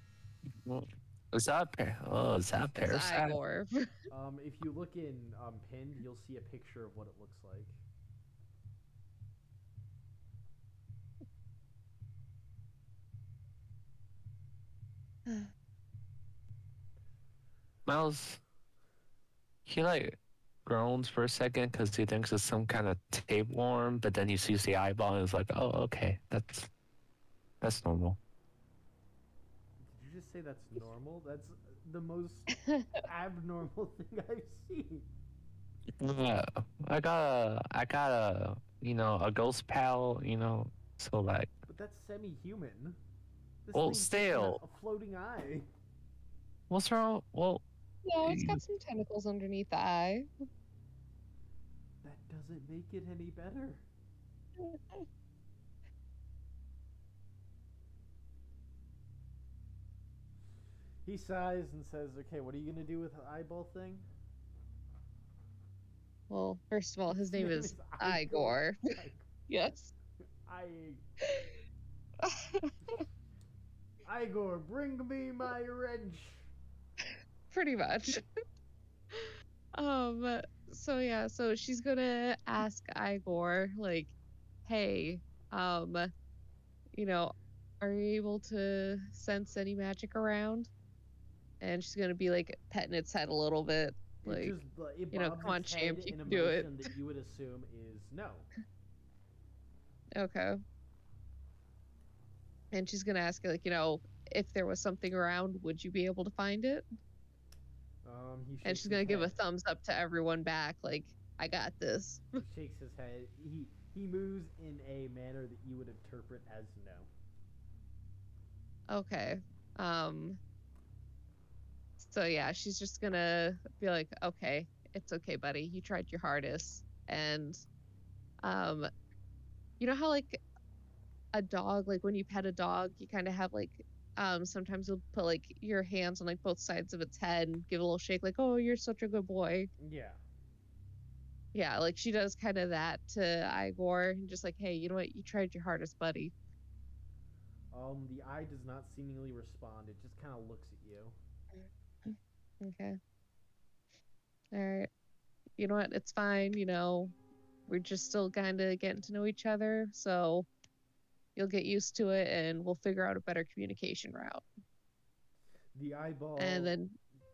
Well, Is that par- oh, is that a It's parasite? [laughs] Um, if you look in um, pinned, you'll see a picture of what it looks like. Mm. Miles, he like groans for a second because he thinks it's some kind of tapeworm, but then he sees the eyeball and is like, "Oh, okay, that's that's normal." Did you just say that's normal? That's the most [laughs] abnormal [laughs] thing I've seen. Yeah, I got a, I got a, you know, a ghost pal, you know, so like, But that's semi-human. This Well, stale. just a floating eye. what's wrong? Well, no, it's got some tentacles underneath the eye. That doesn't make it any better. [laughs] He sighs and says, "Okay, what are you gonna do with the eyeball thing?" Well, first of all, his name [laughs] is Igor. Igor. [laughs] yes. I Igor, bring me my wrench. pretty much. [laughs] um so yeah, so she's gonna ask Igor, like, hey, um, you know, are you able to sense any magic around? And she's gonna be like petting its head a little bit. It Like, just, uh, you know, come on, champ, you can do it. That you would assume is no. [laughs] okay. And she's gonna ask, like, you know, if there was something around, would you be able to find it? Um, he And she's gonna give a thumbs up to everyone back, like, I got this. He shakes his head. He he moves in a manner that you would interpret as no. Okay. Um so yeah, she's just gonna be like, "Okay, it's okay, buddy. You tried your hardest." And um you know how like a dog, like when you pet a dog, you kind of have like um sometimes you'll put like your hands on like both sides of its head and give a little shake like, "Oh, you're such a good boy." Yeah. Yeah, like she does kind of that to Igor and just like, "Hey, you know what? You tried your hardest, buddy." Um, the eye does not seemingly respond. It just kind of looks at you. [clears throat] Okay. All right. You know what? It's fine. You know, we're just still kind of getting to know each other. So you'll get used to it and we'll figure out a better communication route. The eyeball And then,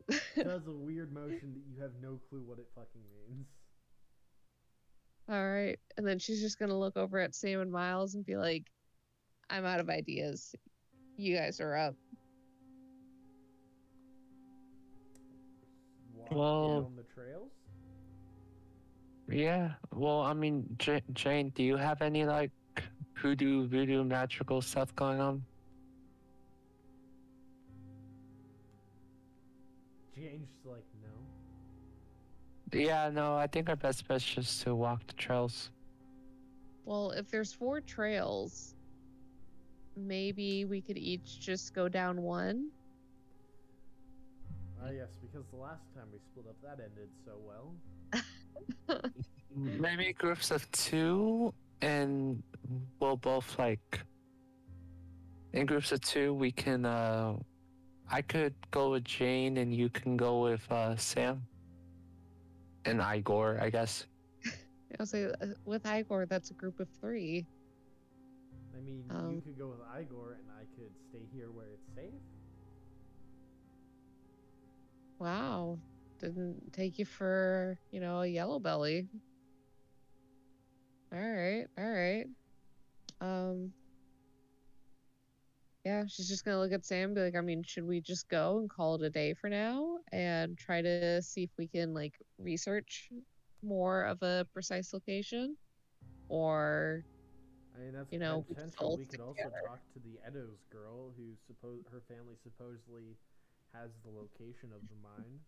[laughs] does a weird motion that you have no clue what it fucking means. all right. And then she's just going to look over at Sam and Miles and be like, I'm out of ideas. You guys are up. Walk Well- down the trails. Yeah. Well, I mean, J- Jane, do you have any like hoodoo, voodoo, magical stuff going on? Jane's just like, no. Yeah. No, I think our best bet is just to walk the trails. Well, if there's four trails, maybe we could each just go down one. Ah, yes, because the last time we split up, that ended so well. [laughs] [laughs] Maybe groups of two, and we'll both like. In groups of two, we can. uh I could go with Jane, and you can go with uh Sam. And Igor, I guess. [laughs] I'll say uh, with Igor, that's a group of three. I mean, you Um, could go with Igor, and I could stay here where it's safe. Wow. Didn't take you for, you know, a yellow belly. All right, all right. Um Yeah, she's just gonna look at Sam and be like, I mean, should we just go and call it a day for now and try to see if we can like research more of a precise location? Or I mean, that's You know, we potential. We could also together. talk to the Eddowes girl, who suppose her family supposedly has the location of the mine.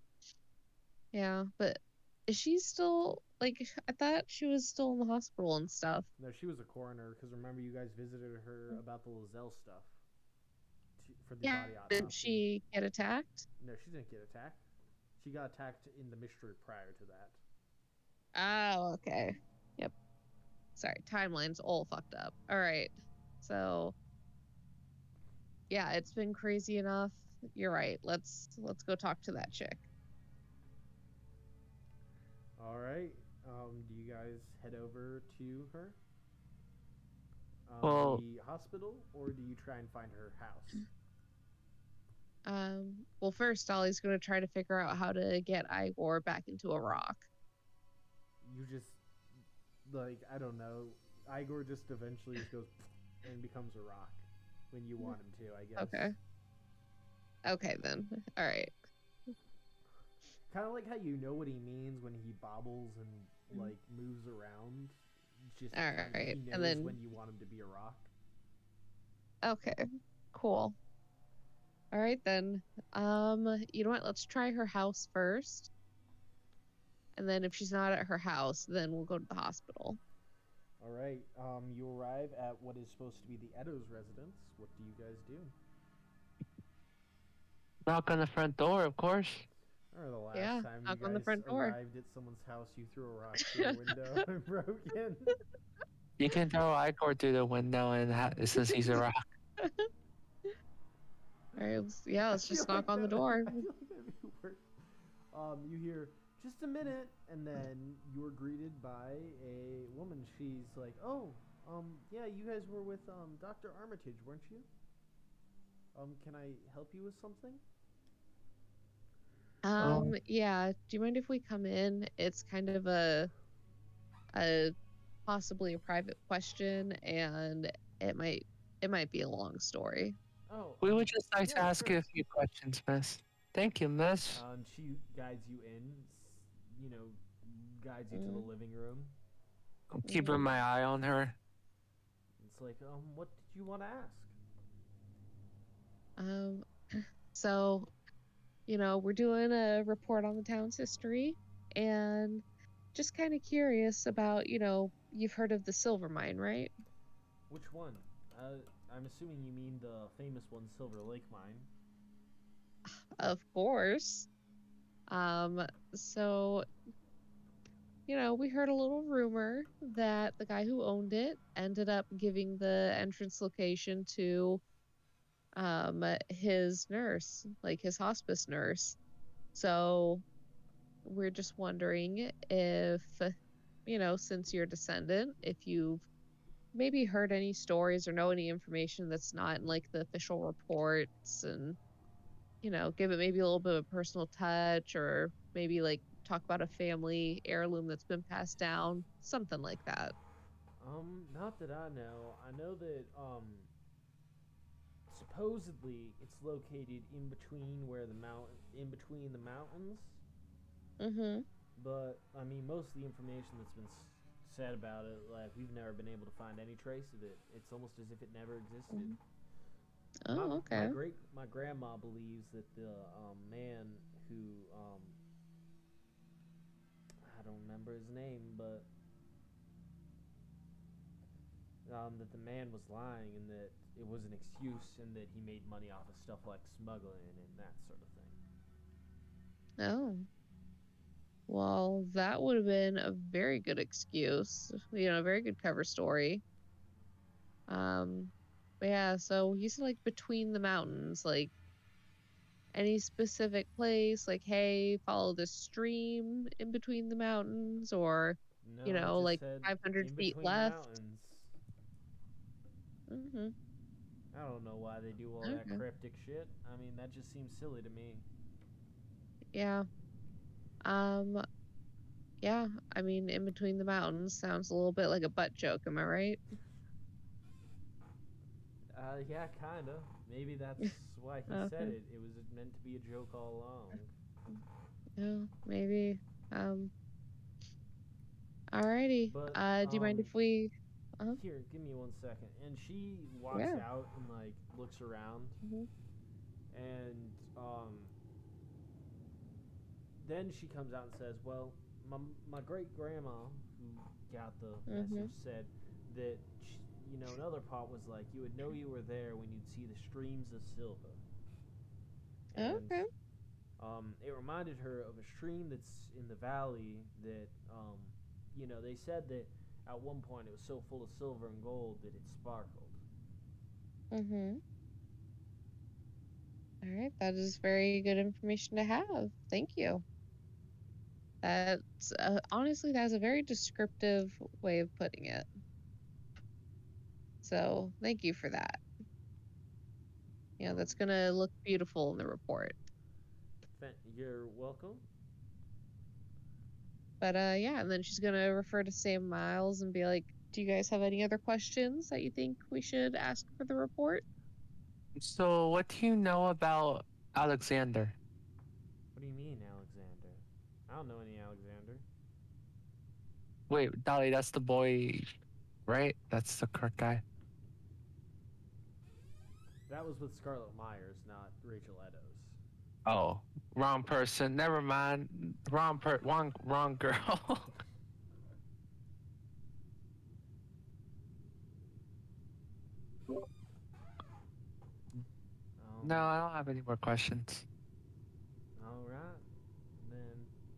yeah, but is she still like I thought she was still in the hospital and stuff. No, she was a coroner, because remember you guys visited her mm. about the Lozelle stuff to, for the Yeah, body autopsy. didn't she get attacked? No, she didn't get attacked. She got attacked in the mystery prior to that. Oh, okay. Yep. Sorry, timeline's all fucked up. All right. So yeah, it's been crazy enough. You're right. Let's let's go talk to that chick. All right. Um, do you guys head over to her? Um, Well- the hospital, or do you try and find her house? Um well first Dolly's gonna try to figure out how to get Igor back into a rock. You just like I don't know. Igor just eventually just goes [sniffs] and becomes a rock when you want him to. I guess. Okay. Okay then. Alright. Kind of like how you know what he means when he bobbles and like moves around. Just All kinda- he and knows then- when you want him to be a rock. Okay. Cool. Alright then. Um you know what, let's try her house first. And then if she's not at her house, then we'll go to the hospital. All right. Um, you arrive at what is supposed to be the Eddowes residence. What do you guys do? Knock on the front door, of course. Or the last Yeah, time knock you on the guys front door. arrived at someone's house, you threw a rock through a window [laughs] and [laughs] broke in. You can throw Igor through the window, and ha- since he's a rock. [laughs] Alright, let's- yeah, let's I feel just like knock on the door. Like that'd be worse. Um, you hear just a minute, and then you're greeted by a woman. She's like, "Oh, um, yeah, you guys were with um Dr. Armitage, weren't you? Um, can I help you with something?" Um, yeah. Do you mind if we come in? It's kind of a a possibly a private question and it might it might be a long story. Oh, We would just like to ask sure. you a few questions, miss. Thank you, miss. Um, she guides you in, you know, guides you to the Mm. living room. I'm keeping my eye on her. It's like, um, what did you want to ask? Um [clears throat] so you know, we're doing a report on the town's history and just kind of curious about, you know, you've heard of the silver mine, right? Which one? Uh, I'm assuming you mean the famous one, Silver Lake Mine. Of course. Um, so, you know, we heard a little rumor that the guy who owned it ended up giving the entrance location to um his nurse, like his hospice nurse. So, we're just wondering if, you know, since you're descendant, if you've maybe heard any stories or know any information that's not in like the official reports and you know, give it maybe a little bit of a personal touch or maybe like talk about a family heirloom that's been passed down, something like that. Um, not that I know. I know that um supposedly it's located in between where the mountain in between the mountains, Mm-hmm. but I mean most of the information that's been s- said about it like we've never been able to find any trace of it. It's almost as if it never existed. Mhm. My- Oh, okay. My great my grandma believes that the um, man who um I don't remember his name, but um, that the man was lying and that it was an excuse and that he made money off of stuff like smuggling and that sort of thing. Oh. Well, that would have been a very good excuse. You know, a very good cover story. Um, but yeah, so he's like between the mountains, like any specific place, like hey, follow the stream in between the mountains, or No, You know, like 500 feet left. Mountains. I don't know why they do all that Okay. cryptic shit. I mean, that just seems silly to me. yeah. Um, yeah, I mean, in between the mountains sounds a little bit like a butt joke, am I right? Uh, yeah, kinda. Maybe that's [laughs] why he Okay. said it. It was meant to be a joke all along. Yeah, maybe. Um. Alrighty. But, uh, do you mind um, if we? Uh-huh. Here, give me one second. And she walks Yeah. out and like looks around, Mhm. and um, then she comes out and says, "Well, my my great grandma who got the Mhm. message said that sh you know another part was like you would know you were there when you'd see the streams of silver." And, Okay. Um, it reminded her of a stream that's in the valley that, um, you know, they said that at one point it was so full of silver and gold that it sparkled. Mm-hmm. All right, that is very good information to have. Thank you. That's uh, honestly that's a very descriptive way of putting it. So thank you for that. You know, that's gonna look beautiful in the report. You're welcome. But uh, yeah, and then she's gonna refer to Sam Miles and be like, "Do you guys have any other questions that you think we should ask for the report?" So, what do you know about Alexander? What do you mean, Alexander? I don't know any Alexander. Wait, Dolly, that's the boy, right? That's the correct guy. That was with Scarlett Myers, not Rachel Eddowes. Oh, wrong person. Never mind. Wrong per. Wrong. Wrong girl. [laughs] No, I don't have any more questions. All right. Then,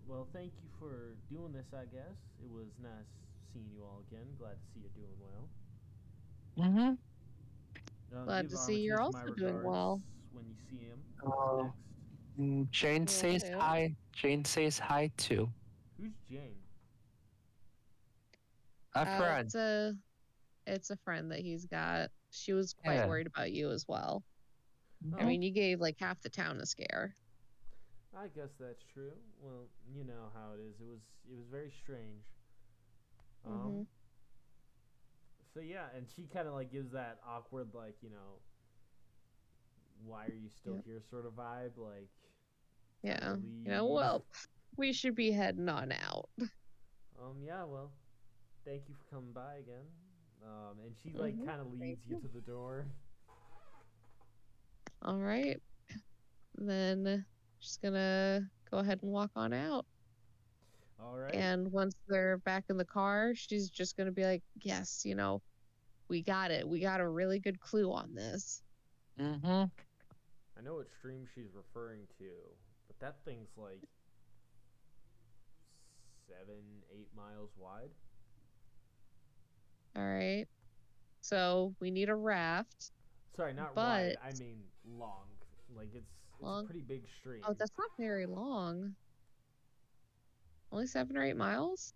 well, thank you for doing this. I guess it was nice seeing you all again. Glad to see you're doing well. Mm-hmm. Uh, Glad to see you're also doing well. When you see him Oh. next. Mm, Jane Will says do. hi. Jane says hi too. Who's Jane? A Uh, friend. It's a, it's a friend that he's got. She was quite Yeah. worried about you as well. I Oh. mean, you gave like half the town a scare. I guess that's true. Well, you know how it is. It was it was very strange. Um, Mhm. So yeah, and she kind of like gives that awkward like you know, why are you still Yep. here sort of vibe like. Yeah. kinda You know, well, we should be heading on out. Um. Yeah. Well, thank you for coming by again. Um. And she like Mhm, kind of leads you you. to the door. All right. Then she's gonna go ahead and walk on out. All right. And once they're back in the car, she's just gonna be like, "Yes, you know, we got it. We got a really good clue on this. Mm-hmm. I know what stream she's referring to, but that thing's like seven, eight miles wide. All right. So we need a raft. Sorry, not wide. I mean long. Like it's it's Long? a pretty big stream. Oh, that's not very long. Only seven or eight miles?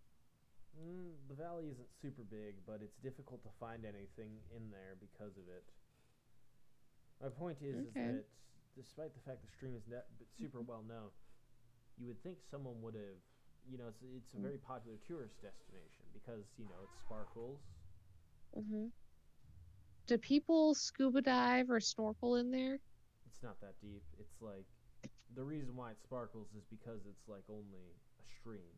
Mm, the valley isn't super big, but it's difficult to find anything in there because of it. My point is, is Okay. that despite the fact the stream is net, but super well known, you would think someone would have, you know, it's it's a Mm. very popular tourist destination because you know it sparkles. Mm-hmm. Do people scuba dive or snorkel in there? It's not that deep. It's like the reason why it sparkles is because it's like only a stream.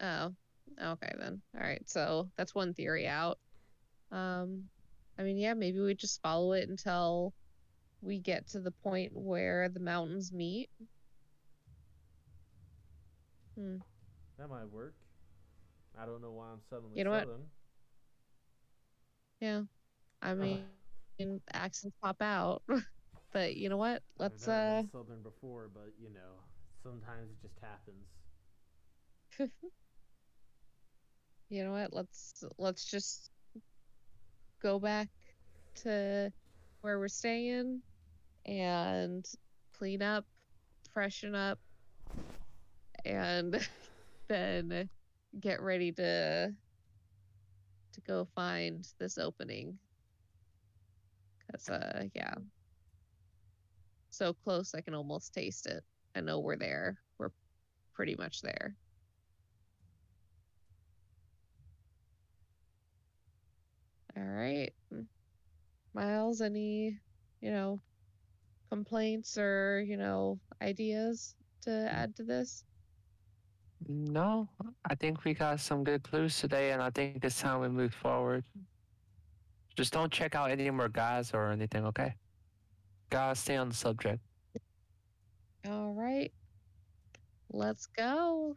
Oh, okay then. All right, so that's one theory out. Um, I mean, yeah, maybe we just follow it until we get to the point where the mountains meet. Hmm. That might work. I don't know why I'm suddenly You know what? Yeah. I mean, accents pop out. [laughs] but you know what? Let's uh been southern before, but you know, sometimes it just happens. [laughs] you know what? Let's let's just go back to where we're staying and clean up, freshen up, and [laughs] then get ready to to go find this opening. Cause uh yeah. So close I can almost taste it. I know we're there. We're pretty much there. All right. Miles, any, you know, complaints or, you know, ideas to mm. add to this? No, I think we got some good clues today, and I think it's time we move forward. Just don't check out any more guys or anything, okay? Guys, stay on the subject. All right. Let's go.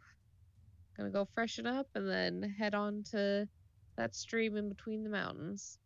Gonna go freshen up and then head on to that stream in between the mountains.